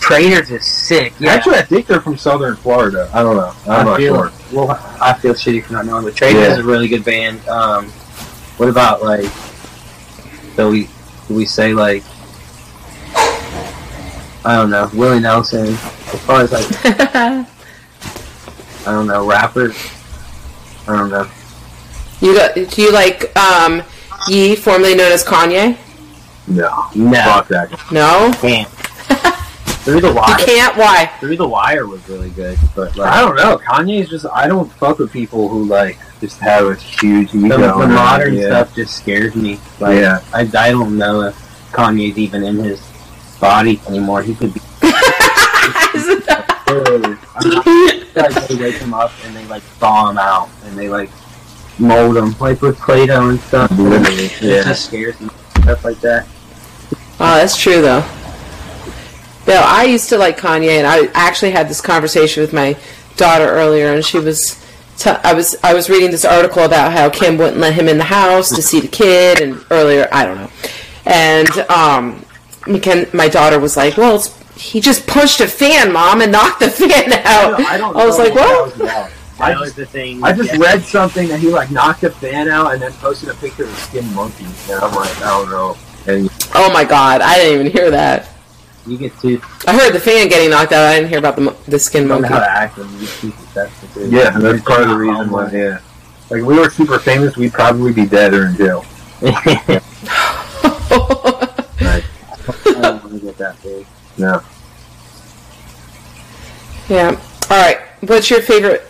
Traitors is sick. Yeah. Actually, I think they're from Southern Florida. I don't know. I'm I not feel, sure. well, I feel shitty for not knowing, but Traitors Yeah. is a really good band. Um, what about like? So we we say like? I don't know. Willie Nelson. As far as like, I don't know, rappers. I don't know. you got, do you like um, Ye, formerly known as Kanye? No. No, Fuck that. No, can't. Through the you can't. Why? Through the wire was really good, but like I don't know. Kanye's just. I don't fuck with people who like just have a huge ego. the, the modern yeah. stuff just scares me. Like, Yeah. I, I don't know if Kanye's even in his body anymore. He could be. i like they wake him up and they like thaw him out and they like mold him like with Play-Doh and stuff. Literally, It yeah. just scares me. Stuff like that. Oh, that's true though. Bill, I used to like Kanye, and I actually had this conversation with my daughter earlier, and she was, t- I was, I was reading this article about how Kim wouldn't let him in the house to see the kid, and earlier, I don't know, and um, Ken, my daughter was like, "Well, it's, he just punched a fan, mom, and knocked the fan out." I don't. I was like, what "Well." that was about. I just, the thing. I just yeah. read something that he like knocked a fan out and then posted a picture of a skin monkey, and I'm like, I don't know. And Oh my God, I didn't even hear that. You get to I heard the fan getting knocked out. I didn't hear about the the skin learn monkey. how to act and you get too successful too. yeah, that's part of the reason why. Yeah, like if we were super famous, we'd probably be dead or in jail. I don't want to get that big. No. Yeah. All right. What's your favorite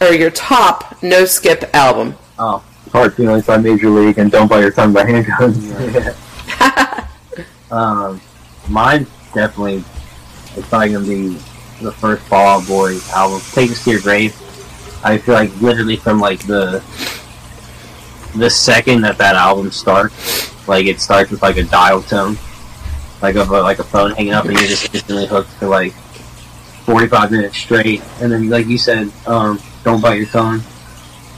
or your top no skip album? Oh, Hard feelings by Major League and Don't Bite Your Tongue by Handguns. Yeah. Um, mine definitely it's probably gonna be the first Fall Out Boy album. Take us to your grave. I feel like literally from like the the second that that album starts, like it starts with like a dial tone, like of a, like a phone hanging up, and you're just instantly hooked for like 45 minutes straight. And then, like you said, um, don't bite your tongue.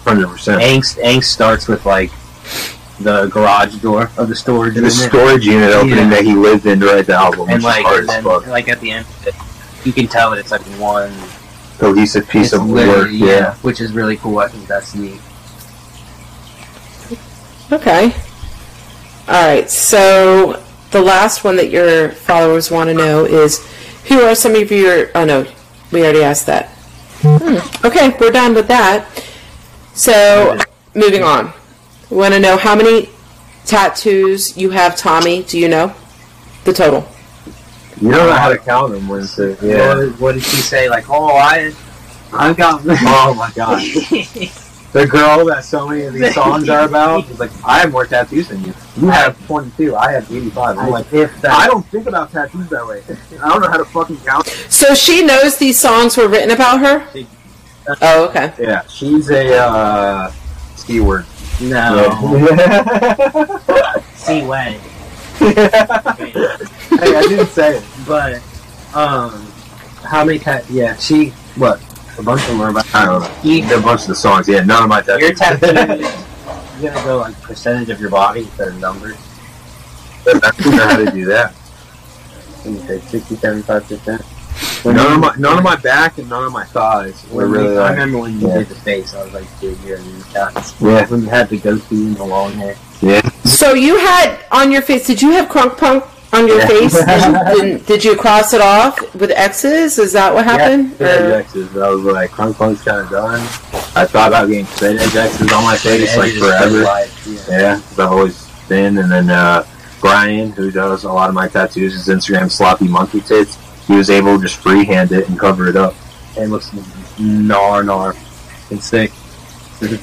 Hundred percent. Angst, angst starts with like the garage door of the storage The unit. storage unit opening Yeah. that he lived in to write the album, which and is like hard and as then, fuck. like at the end of it, you can tell that it's like one Cohesive piece of literally- work. yeah, which is really cool. I think that's neat. Okay. All right. So the last one that your followers want to know is who are some of your. Oh no, we already asked that. Hmm. Okay, we're done with that. So moving on. We want to know how many tattoos you have, Tommy. Do you know the total? You don't know how to count them when it's a, What, yeah. did- what did she say? Like, oh, I, I've got. Oh my god. The girl that so many of these songs are about is like, I have more tattoos than you. You have 22. I have 85. I'm like, if that, I don't think about tattoos that way. I don't know how to fucking count. So she knows these songs were written about her. She- Oh, okay. Yeah, she's a uh, C word. No, Yeah. see way. hey, I didn't say it. But, um, how many tat? Yeah, she what? A bunch of them are about. I don't know. You, A bunch of the songs. Yeah, none of my tattoos. your tattoo. You're gonna go like percentage of your body instead of numbers. I don't know how to do that. What do you say, 60, 75 percent? None of my none on my back and none of my thighs. Were really I like, remember when you yeah. did the face. I was like, dude, you're in the Yeah. When you had the goatee and the long hair. yeah. So you had on your face? Did you have crunk punk on your Yeah. face? Did, did, did you cross it off with X's? Is that what happened? Yeah, Or- X's. I was like, Crunk Punk's kind of done. I thought about getting straight edge X's on my face like forever. like, yeah. Yeah, because I've always been. And then uh, Brian, who does a lot of my tattoos, his Instagram sloppy monkey tits. He was able to just freehand it and cover it up. It looks gnar gnar. It's sick. Yeah,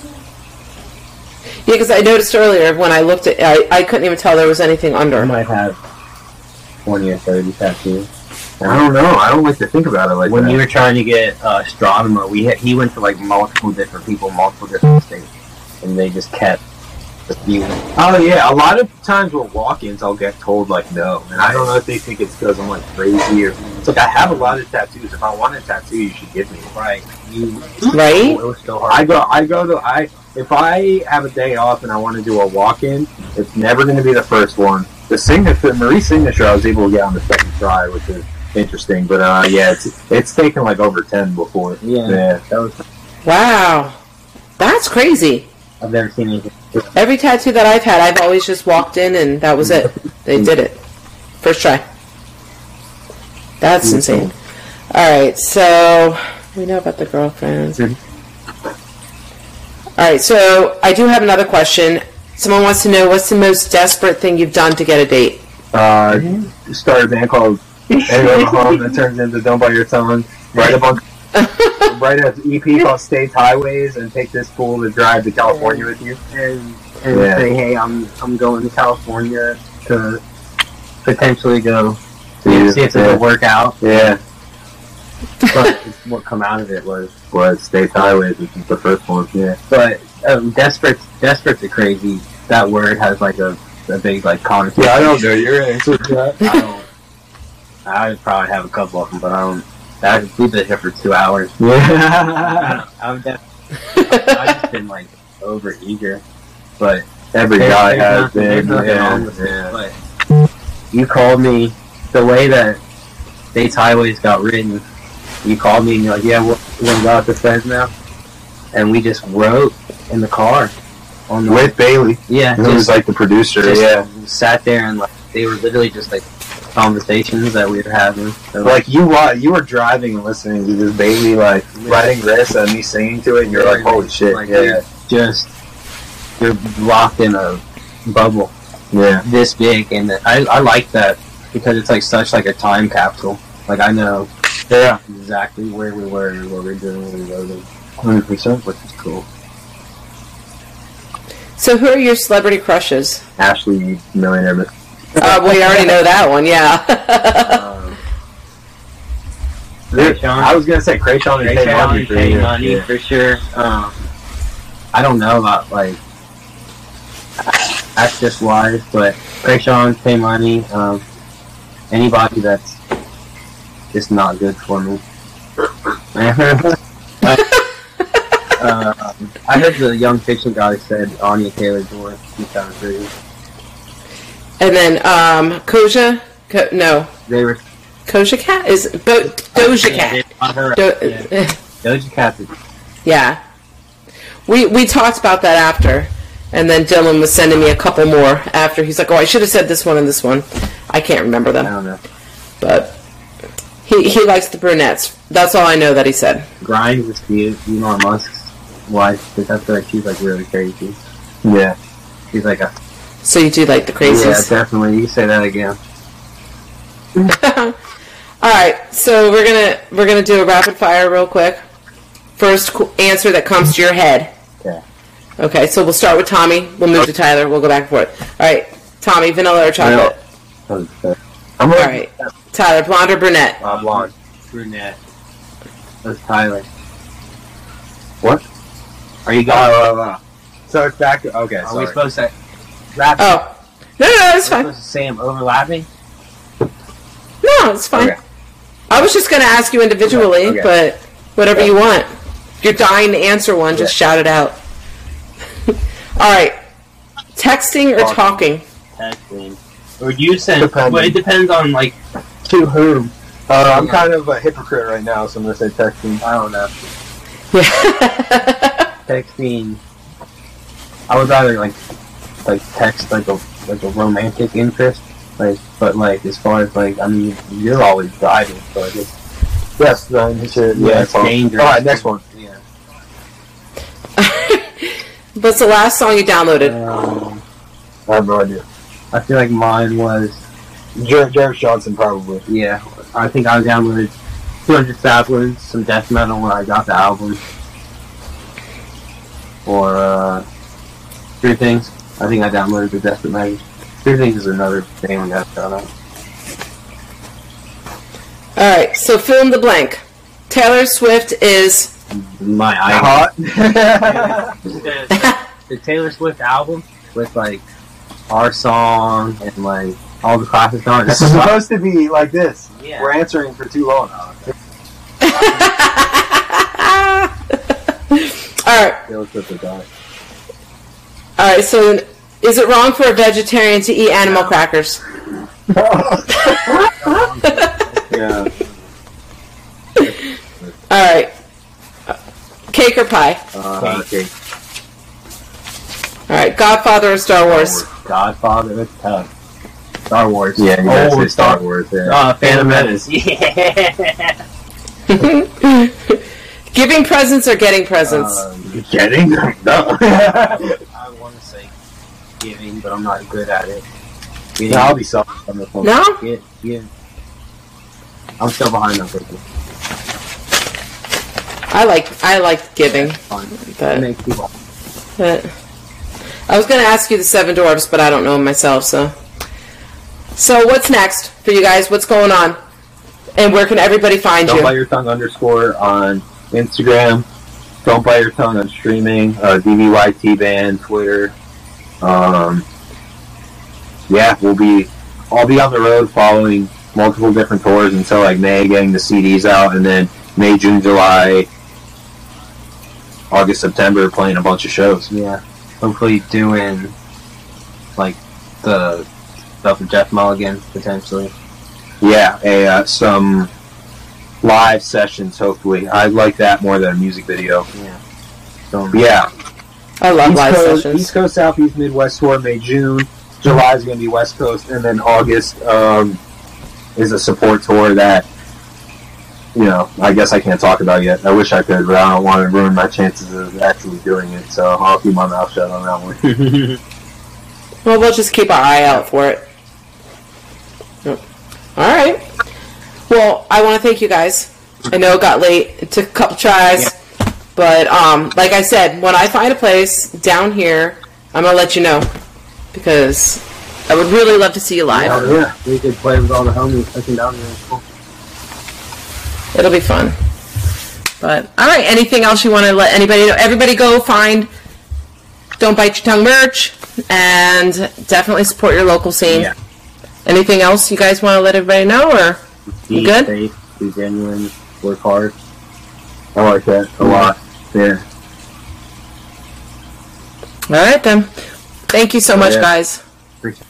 because I noticed earlier when I looked at, I, I couldn't even tell there was anything I under. might have 20 or 30 tattoos. I don't know. I don't like to think about it like when that. you were trying to get uh, Stronema, we had, he went to like multiple different people, multiple different states, and they just kept refusing. Oh yeah, a lot of times with walk-ins, I'll get told like no, and I don't know if they think it's because I'm like crazy or it's like I have a lot of tattoos. If I want a tattoo, you should give me. Right. You, Right? It was so hard. I go, I go to, I if I have a day off and I want to do a walk-in, it's never going to be the first one. The signature, Marie's signature, I was able to get on the second try, which is interesting. But uh, yeah, it's it's taken like over ten before. yeah, Yeah. That was. Wow, that's crazy. I've never seen anything. Every tattoo that I've had, I've always just walked in and that was it. They did it. First try. That's insane. All right, so we know about the girlfriends. All right, so I do have another question. Someone wants to know what's the most desperate thing you've done to get a date? Uh, started a band called But Home that turns into Don't Bite Your Tongue. Write a bunch. Write an EP called States Highways and take this fool to drive to California with you. And, and Yeah. say, hey, I'm I'm going to California to potentially go Yeah. see if it'll work out. Yeah. But what come out of it was Was States Highways, which is the first one. Yeah. But um, desperate, desperate's a crazy. That word has like a, a big like connotation. Yeah, I don't know your answer to that. I don't. I probably have a couple of them, but I don't. I could keep it here for two hours. Yeah. I've I've just been like over eager, but Every there's- guy there's has nothing- been. Yeah. wrong with it, yeah. But you called me the way that States Highways got written. You called me and you're like, "Yeah, we're, we're gonna go out to Fresno," and we just wrote in the car on the With Bailey, yeah, who was like the producer. just yeah. sat there and like they were literally just like conversations that we were having. So, Like you, wa- you were driving and listening to this baby like writing this and me singing to it, and you're like, "Holy shit!" Like, yeah, you're just you're locked in a bubble yeah. this big, and I I like that because it's like such like a time capsule. Like I know Yeah, exactly where we were, and what we were doing, when we wrote it, hundred percent. which is cool. So, who are your celebrity crushes? Ashley, millionaire. Miss- Uh, we already know that one, yeah. Um, Kreayshawn. I was gonna say Kreayshawn and Tay Money for Pay you. money Yeah. for sure. Um, I don't know about like access wise, but Kreayshawn, pay money. Um, anybody that's just not good for me. um, I heard the Young Fiction guy said Anya Taylor Joy. She sounded pretty. And then um, Koja? Ko- no, They were Koja Cat is Bo- Doja Cat. brought her up, Do- yeah. Doja Cat. is- yeah. We we talked about that after, and then Dylan was sending me a couple more after. He's like, "Oh, I should have said this one and this one." I can't remember them. I them, don't know. but he he likes the brunettes. That's all I know that he said. Grimes is cute. Elon Musk's wife. Because I feel like she's like really crazy. Yeah. She's like a So you do like the craziest. yeah, definitely. You say that again. All right, so we're gonna we're gonna do a rapid fire real quick. First qu- answer that comes to your head. Okay. Okay, so we'll start with Tommy. We'll move to Tyler. We'll go back and forth. All right, Tommy, vanilla or chocolate? I'm All like right, Tyler, blonde or brunette? uh, blonde. Brunette. That's Tyler. What? Are you going? oh, uh, oh. Uh, uh. So it's back. To, okay, Are we supposed to wrap? Oh, no, no, no, it's Are we fine. supposed to say them overlapping? No, it's fine. Okay. I was just gonna ask you individually, Okay, okay. but whatever you want. If you're dying to answer one, just shout it out. All right, texting or talking? Texting. Or you send? Depending. Well, it depends on like to whom. Uh, I'm kind of a hypocrite right now, so I'm gonna say texting. I don't know. Yeah. Texting. I would rather like like text like a like a romantic interest. Like, but like as far as like, I mean, you're always driving, so I guess Yes, then you should. Yeah, Yeah, it's fine. dangerous. All right, next one. yeah. What's the last song you downloaded? Um, I have no idea. I feel like mine was Jer- Jarvis Johnson, probably. yeah. I think I downloaded 200 Saplings, some death metal when I got the album, or uh, Three Things. I think I downloaded the Desperate Measures. Three Things is another thing we got shout out. All right, so fill in the blank. Taylor Swift is. My Hot. the, the Taylor Swift album with like our song and like all the classic songs. this is supposed to be like this. Yeah. We're answering for too long. All right, Taylor Swift is on it. All right. So, is it wrong for a vegetarian to eat animal crackers? yeah. All right. Cake or pie? Uh, okay. All right. Godfather or Star Wars? Godfather, that's tough. Star Wars. Yeah, you gotta Oh, say Star Wars. Yeah. Uh, Phantom Menace. Yeah. Giving presents or getting presents? Um, Getting? No. I want to say giving, but I'm not good at it. Getting, no, I'll be selfish on this one. no. Get, give. I'm still behind on cooking. I like I like giving. It but, but I was going to ask you the Seven Dwarfs, but I don't know 'em myself. So, so what's next for you guys? What's going on? And where can everybody find you? Don't you? bite your tongue underscore on Instagram. Don't bite your tongue on streaming. Uh, DBYT band, Twitter. Um, yeah, we'll be. I'll be on the road following multiple different tours until like May, getting the CDs out, and then May, June, July, August, September, playing a bunch of shows. Yeah. Hopefully doing like the stuff with Jeff Mulligan potentially. Yeah, a, uh, some live sessions. Hopefully, I like that more than a music video. Yeah. So Yeah, I love East live Coast, sessions. East Coast, Southeast, Midwest tour, May, June. July is going to be West Coast, and then August um, is a support tour that, you know, I guess I can't talk about yet. I wish I could, but I don't want to ruin my chances of actually doing it, so I'll keep my mouth shut on that one. Well, we'll just keep our eye out for it. Yep. All right. Well, I want to thank you guys. I know it got late. It took a couple tries. But um, like I said, when I find a place down here, I'm going to let you know. Because I would really love to see you live. yeah. we could play with all the homies cooking down there. Cool. It'll be fun. But all right, anything else you want to let anybody know? Everybody go find Don't Bite Your Tongue merch and definitely support your local scene. Yeah. Anything else you guys want to let everybody know or Be You good? safe, be genuine, work hard. I like that a lot. Yeah. All right then. Thank you so much Yeah. guys.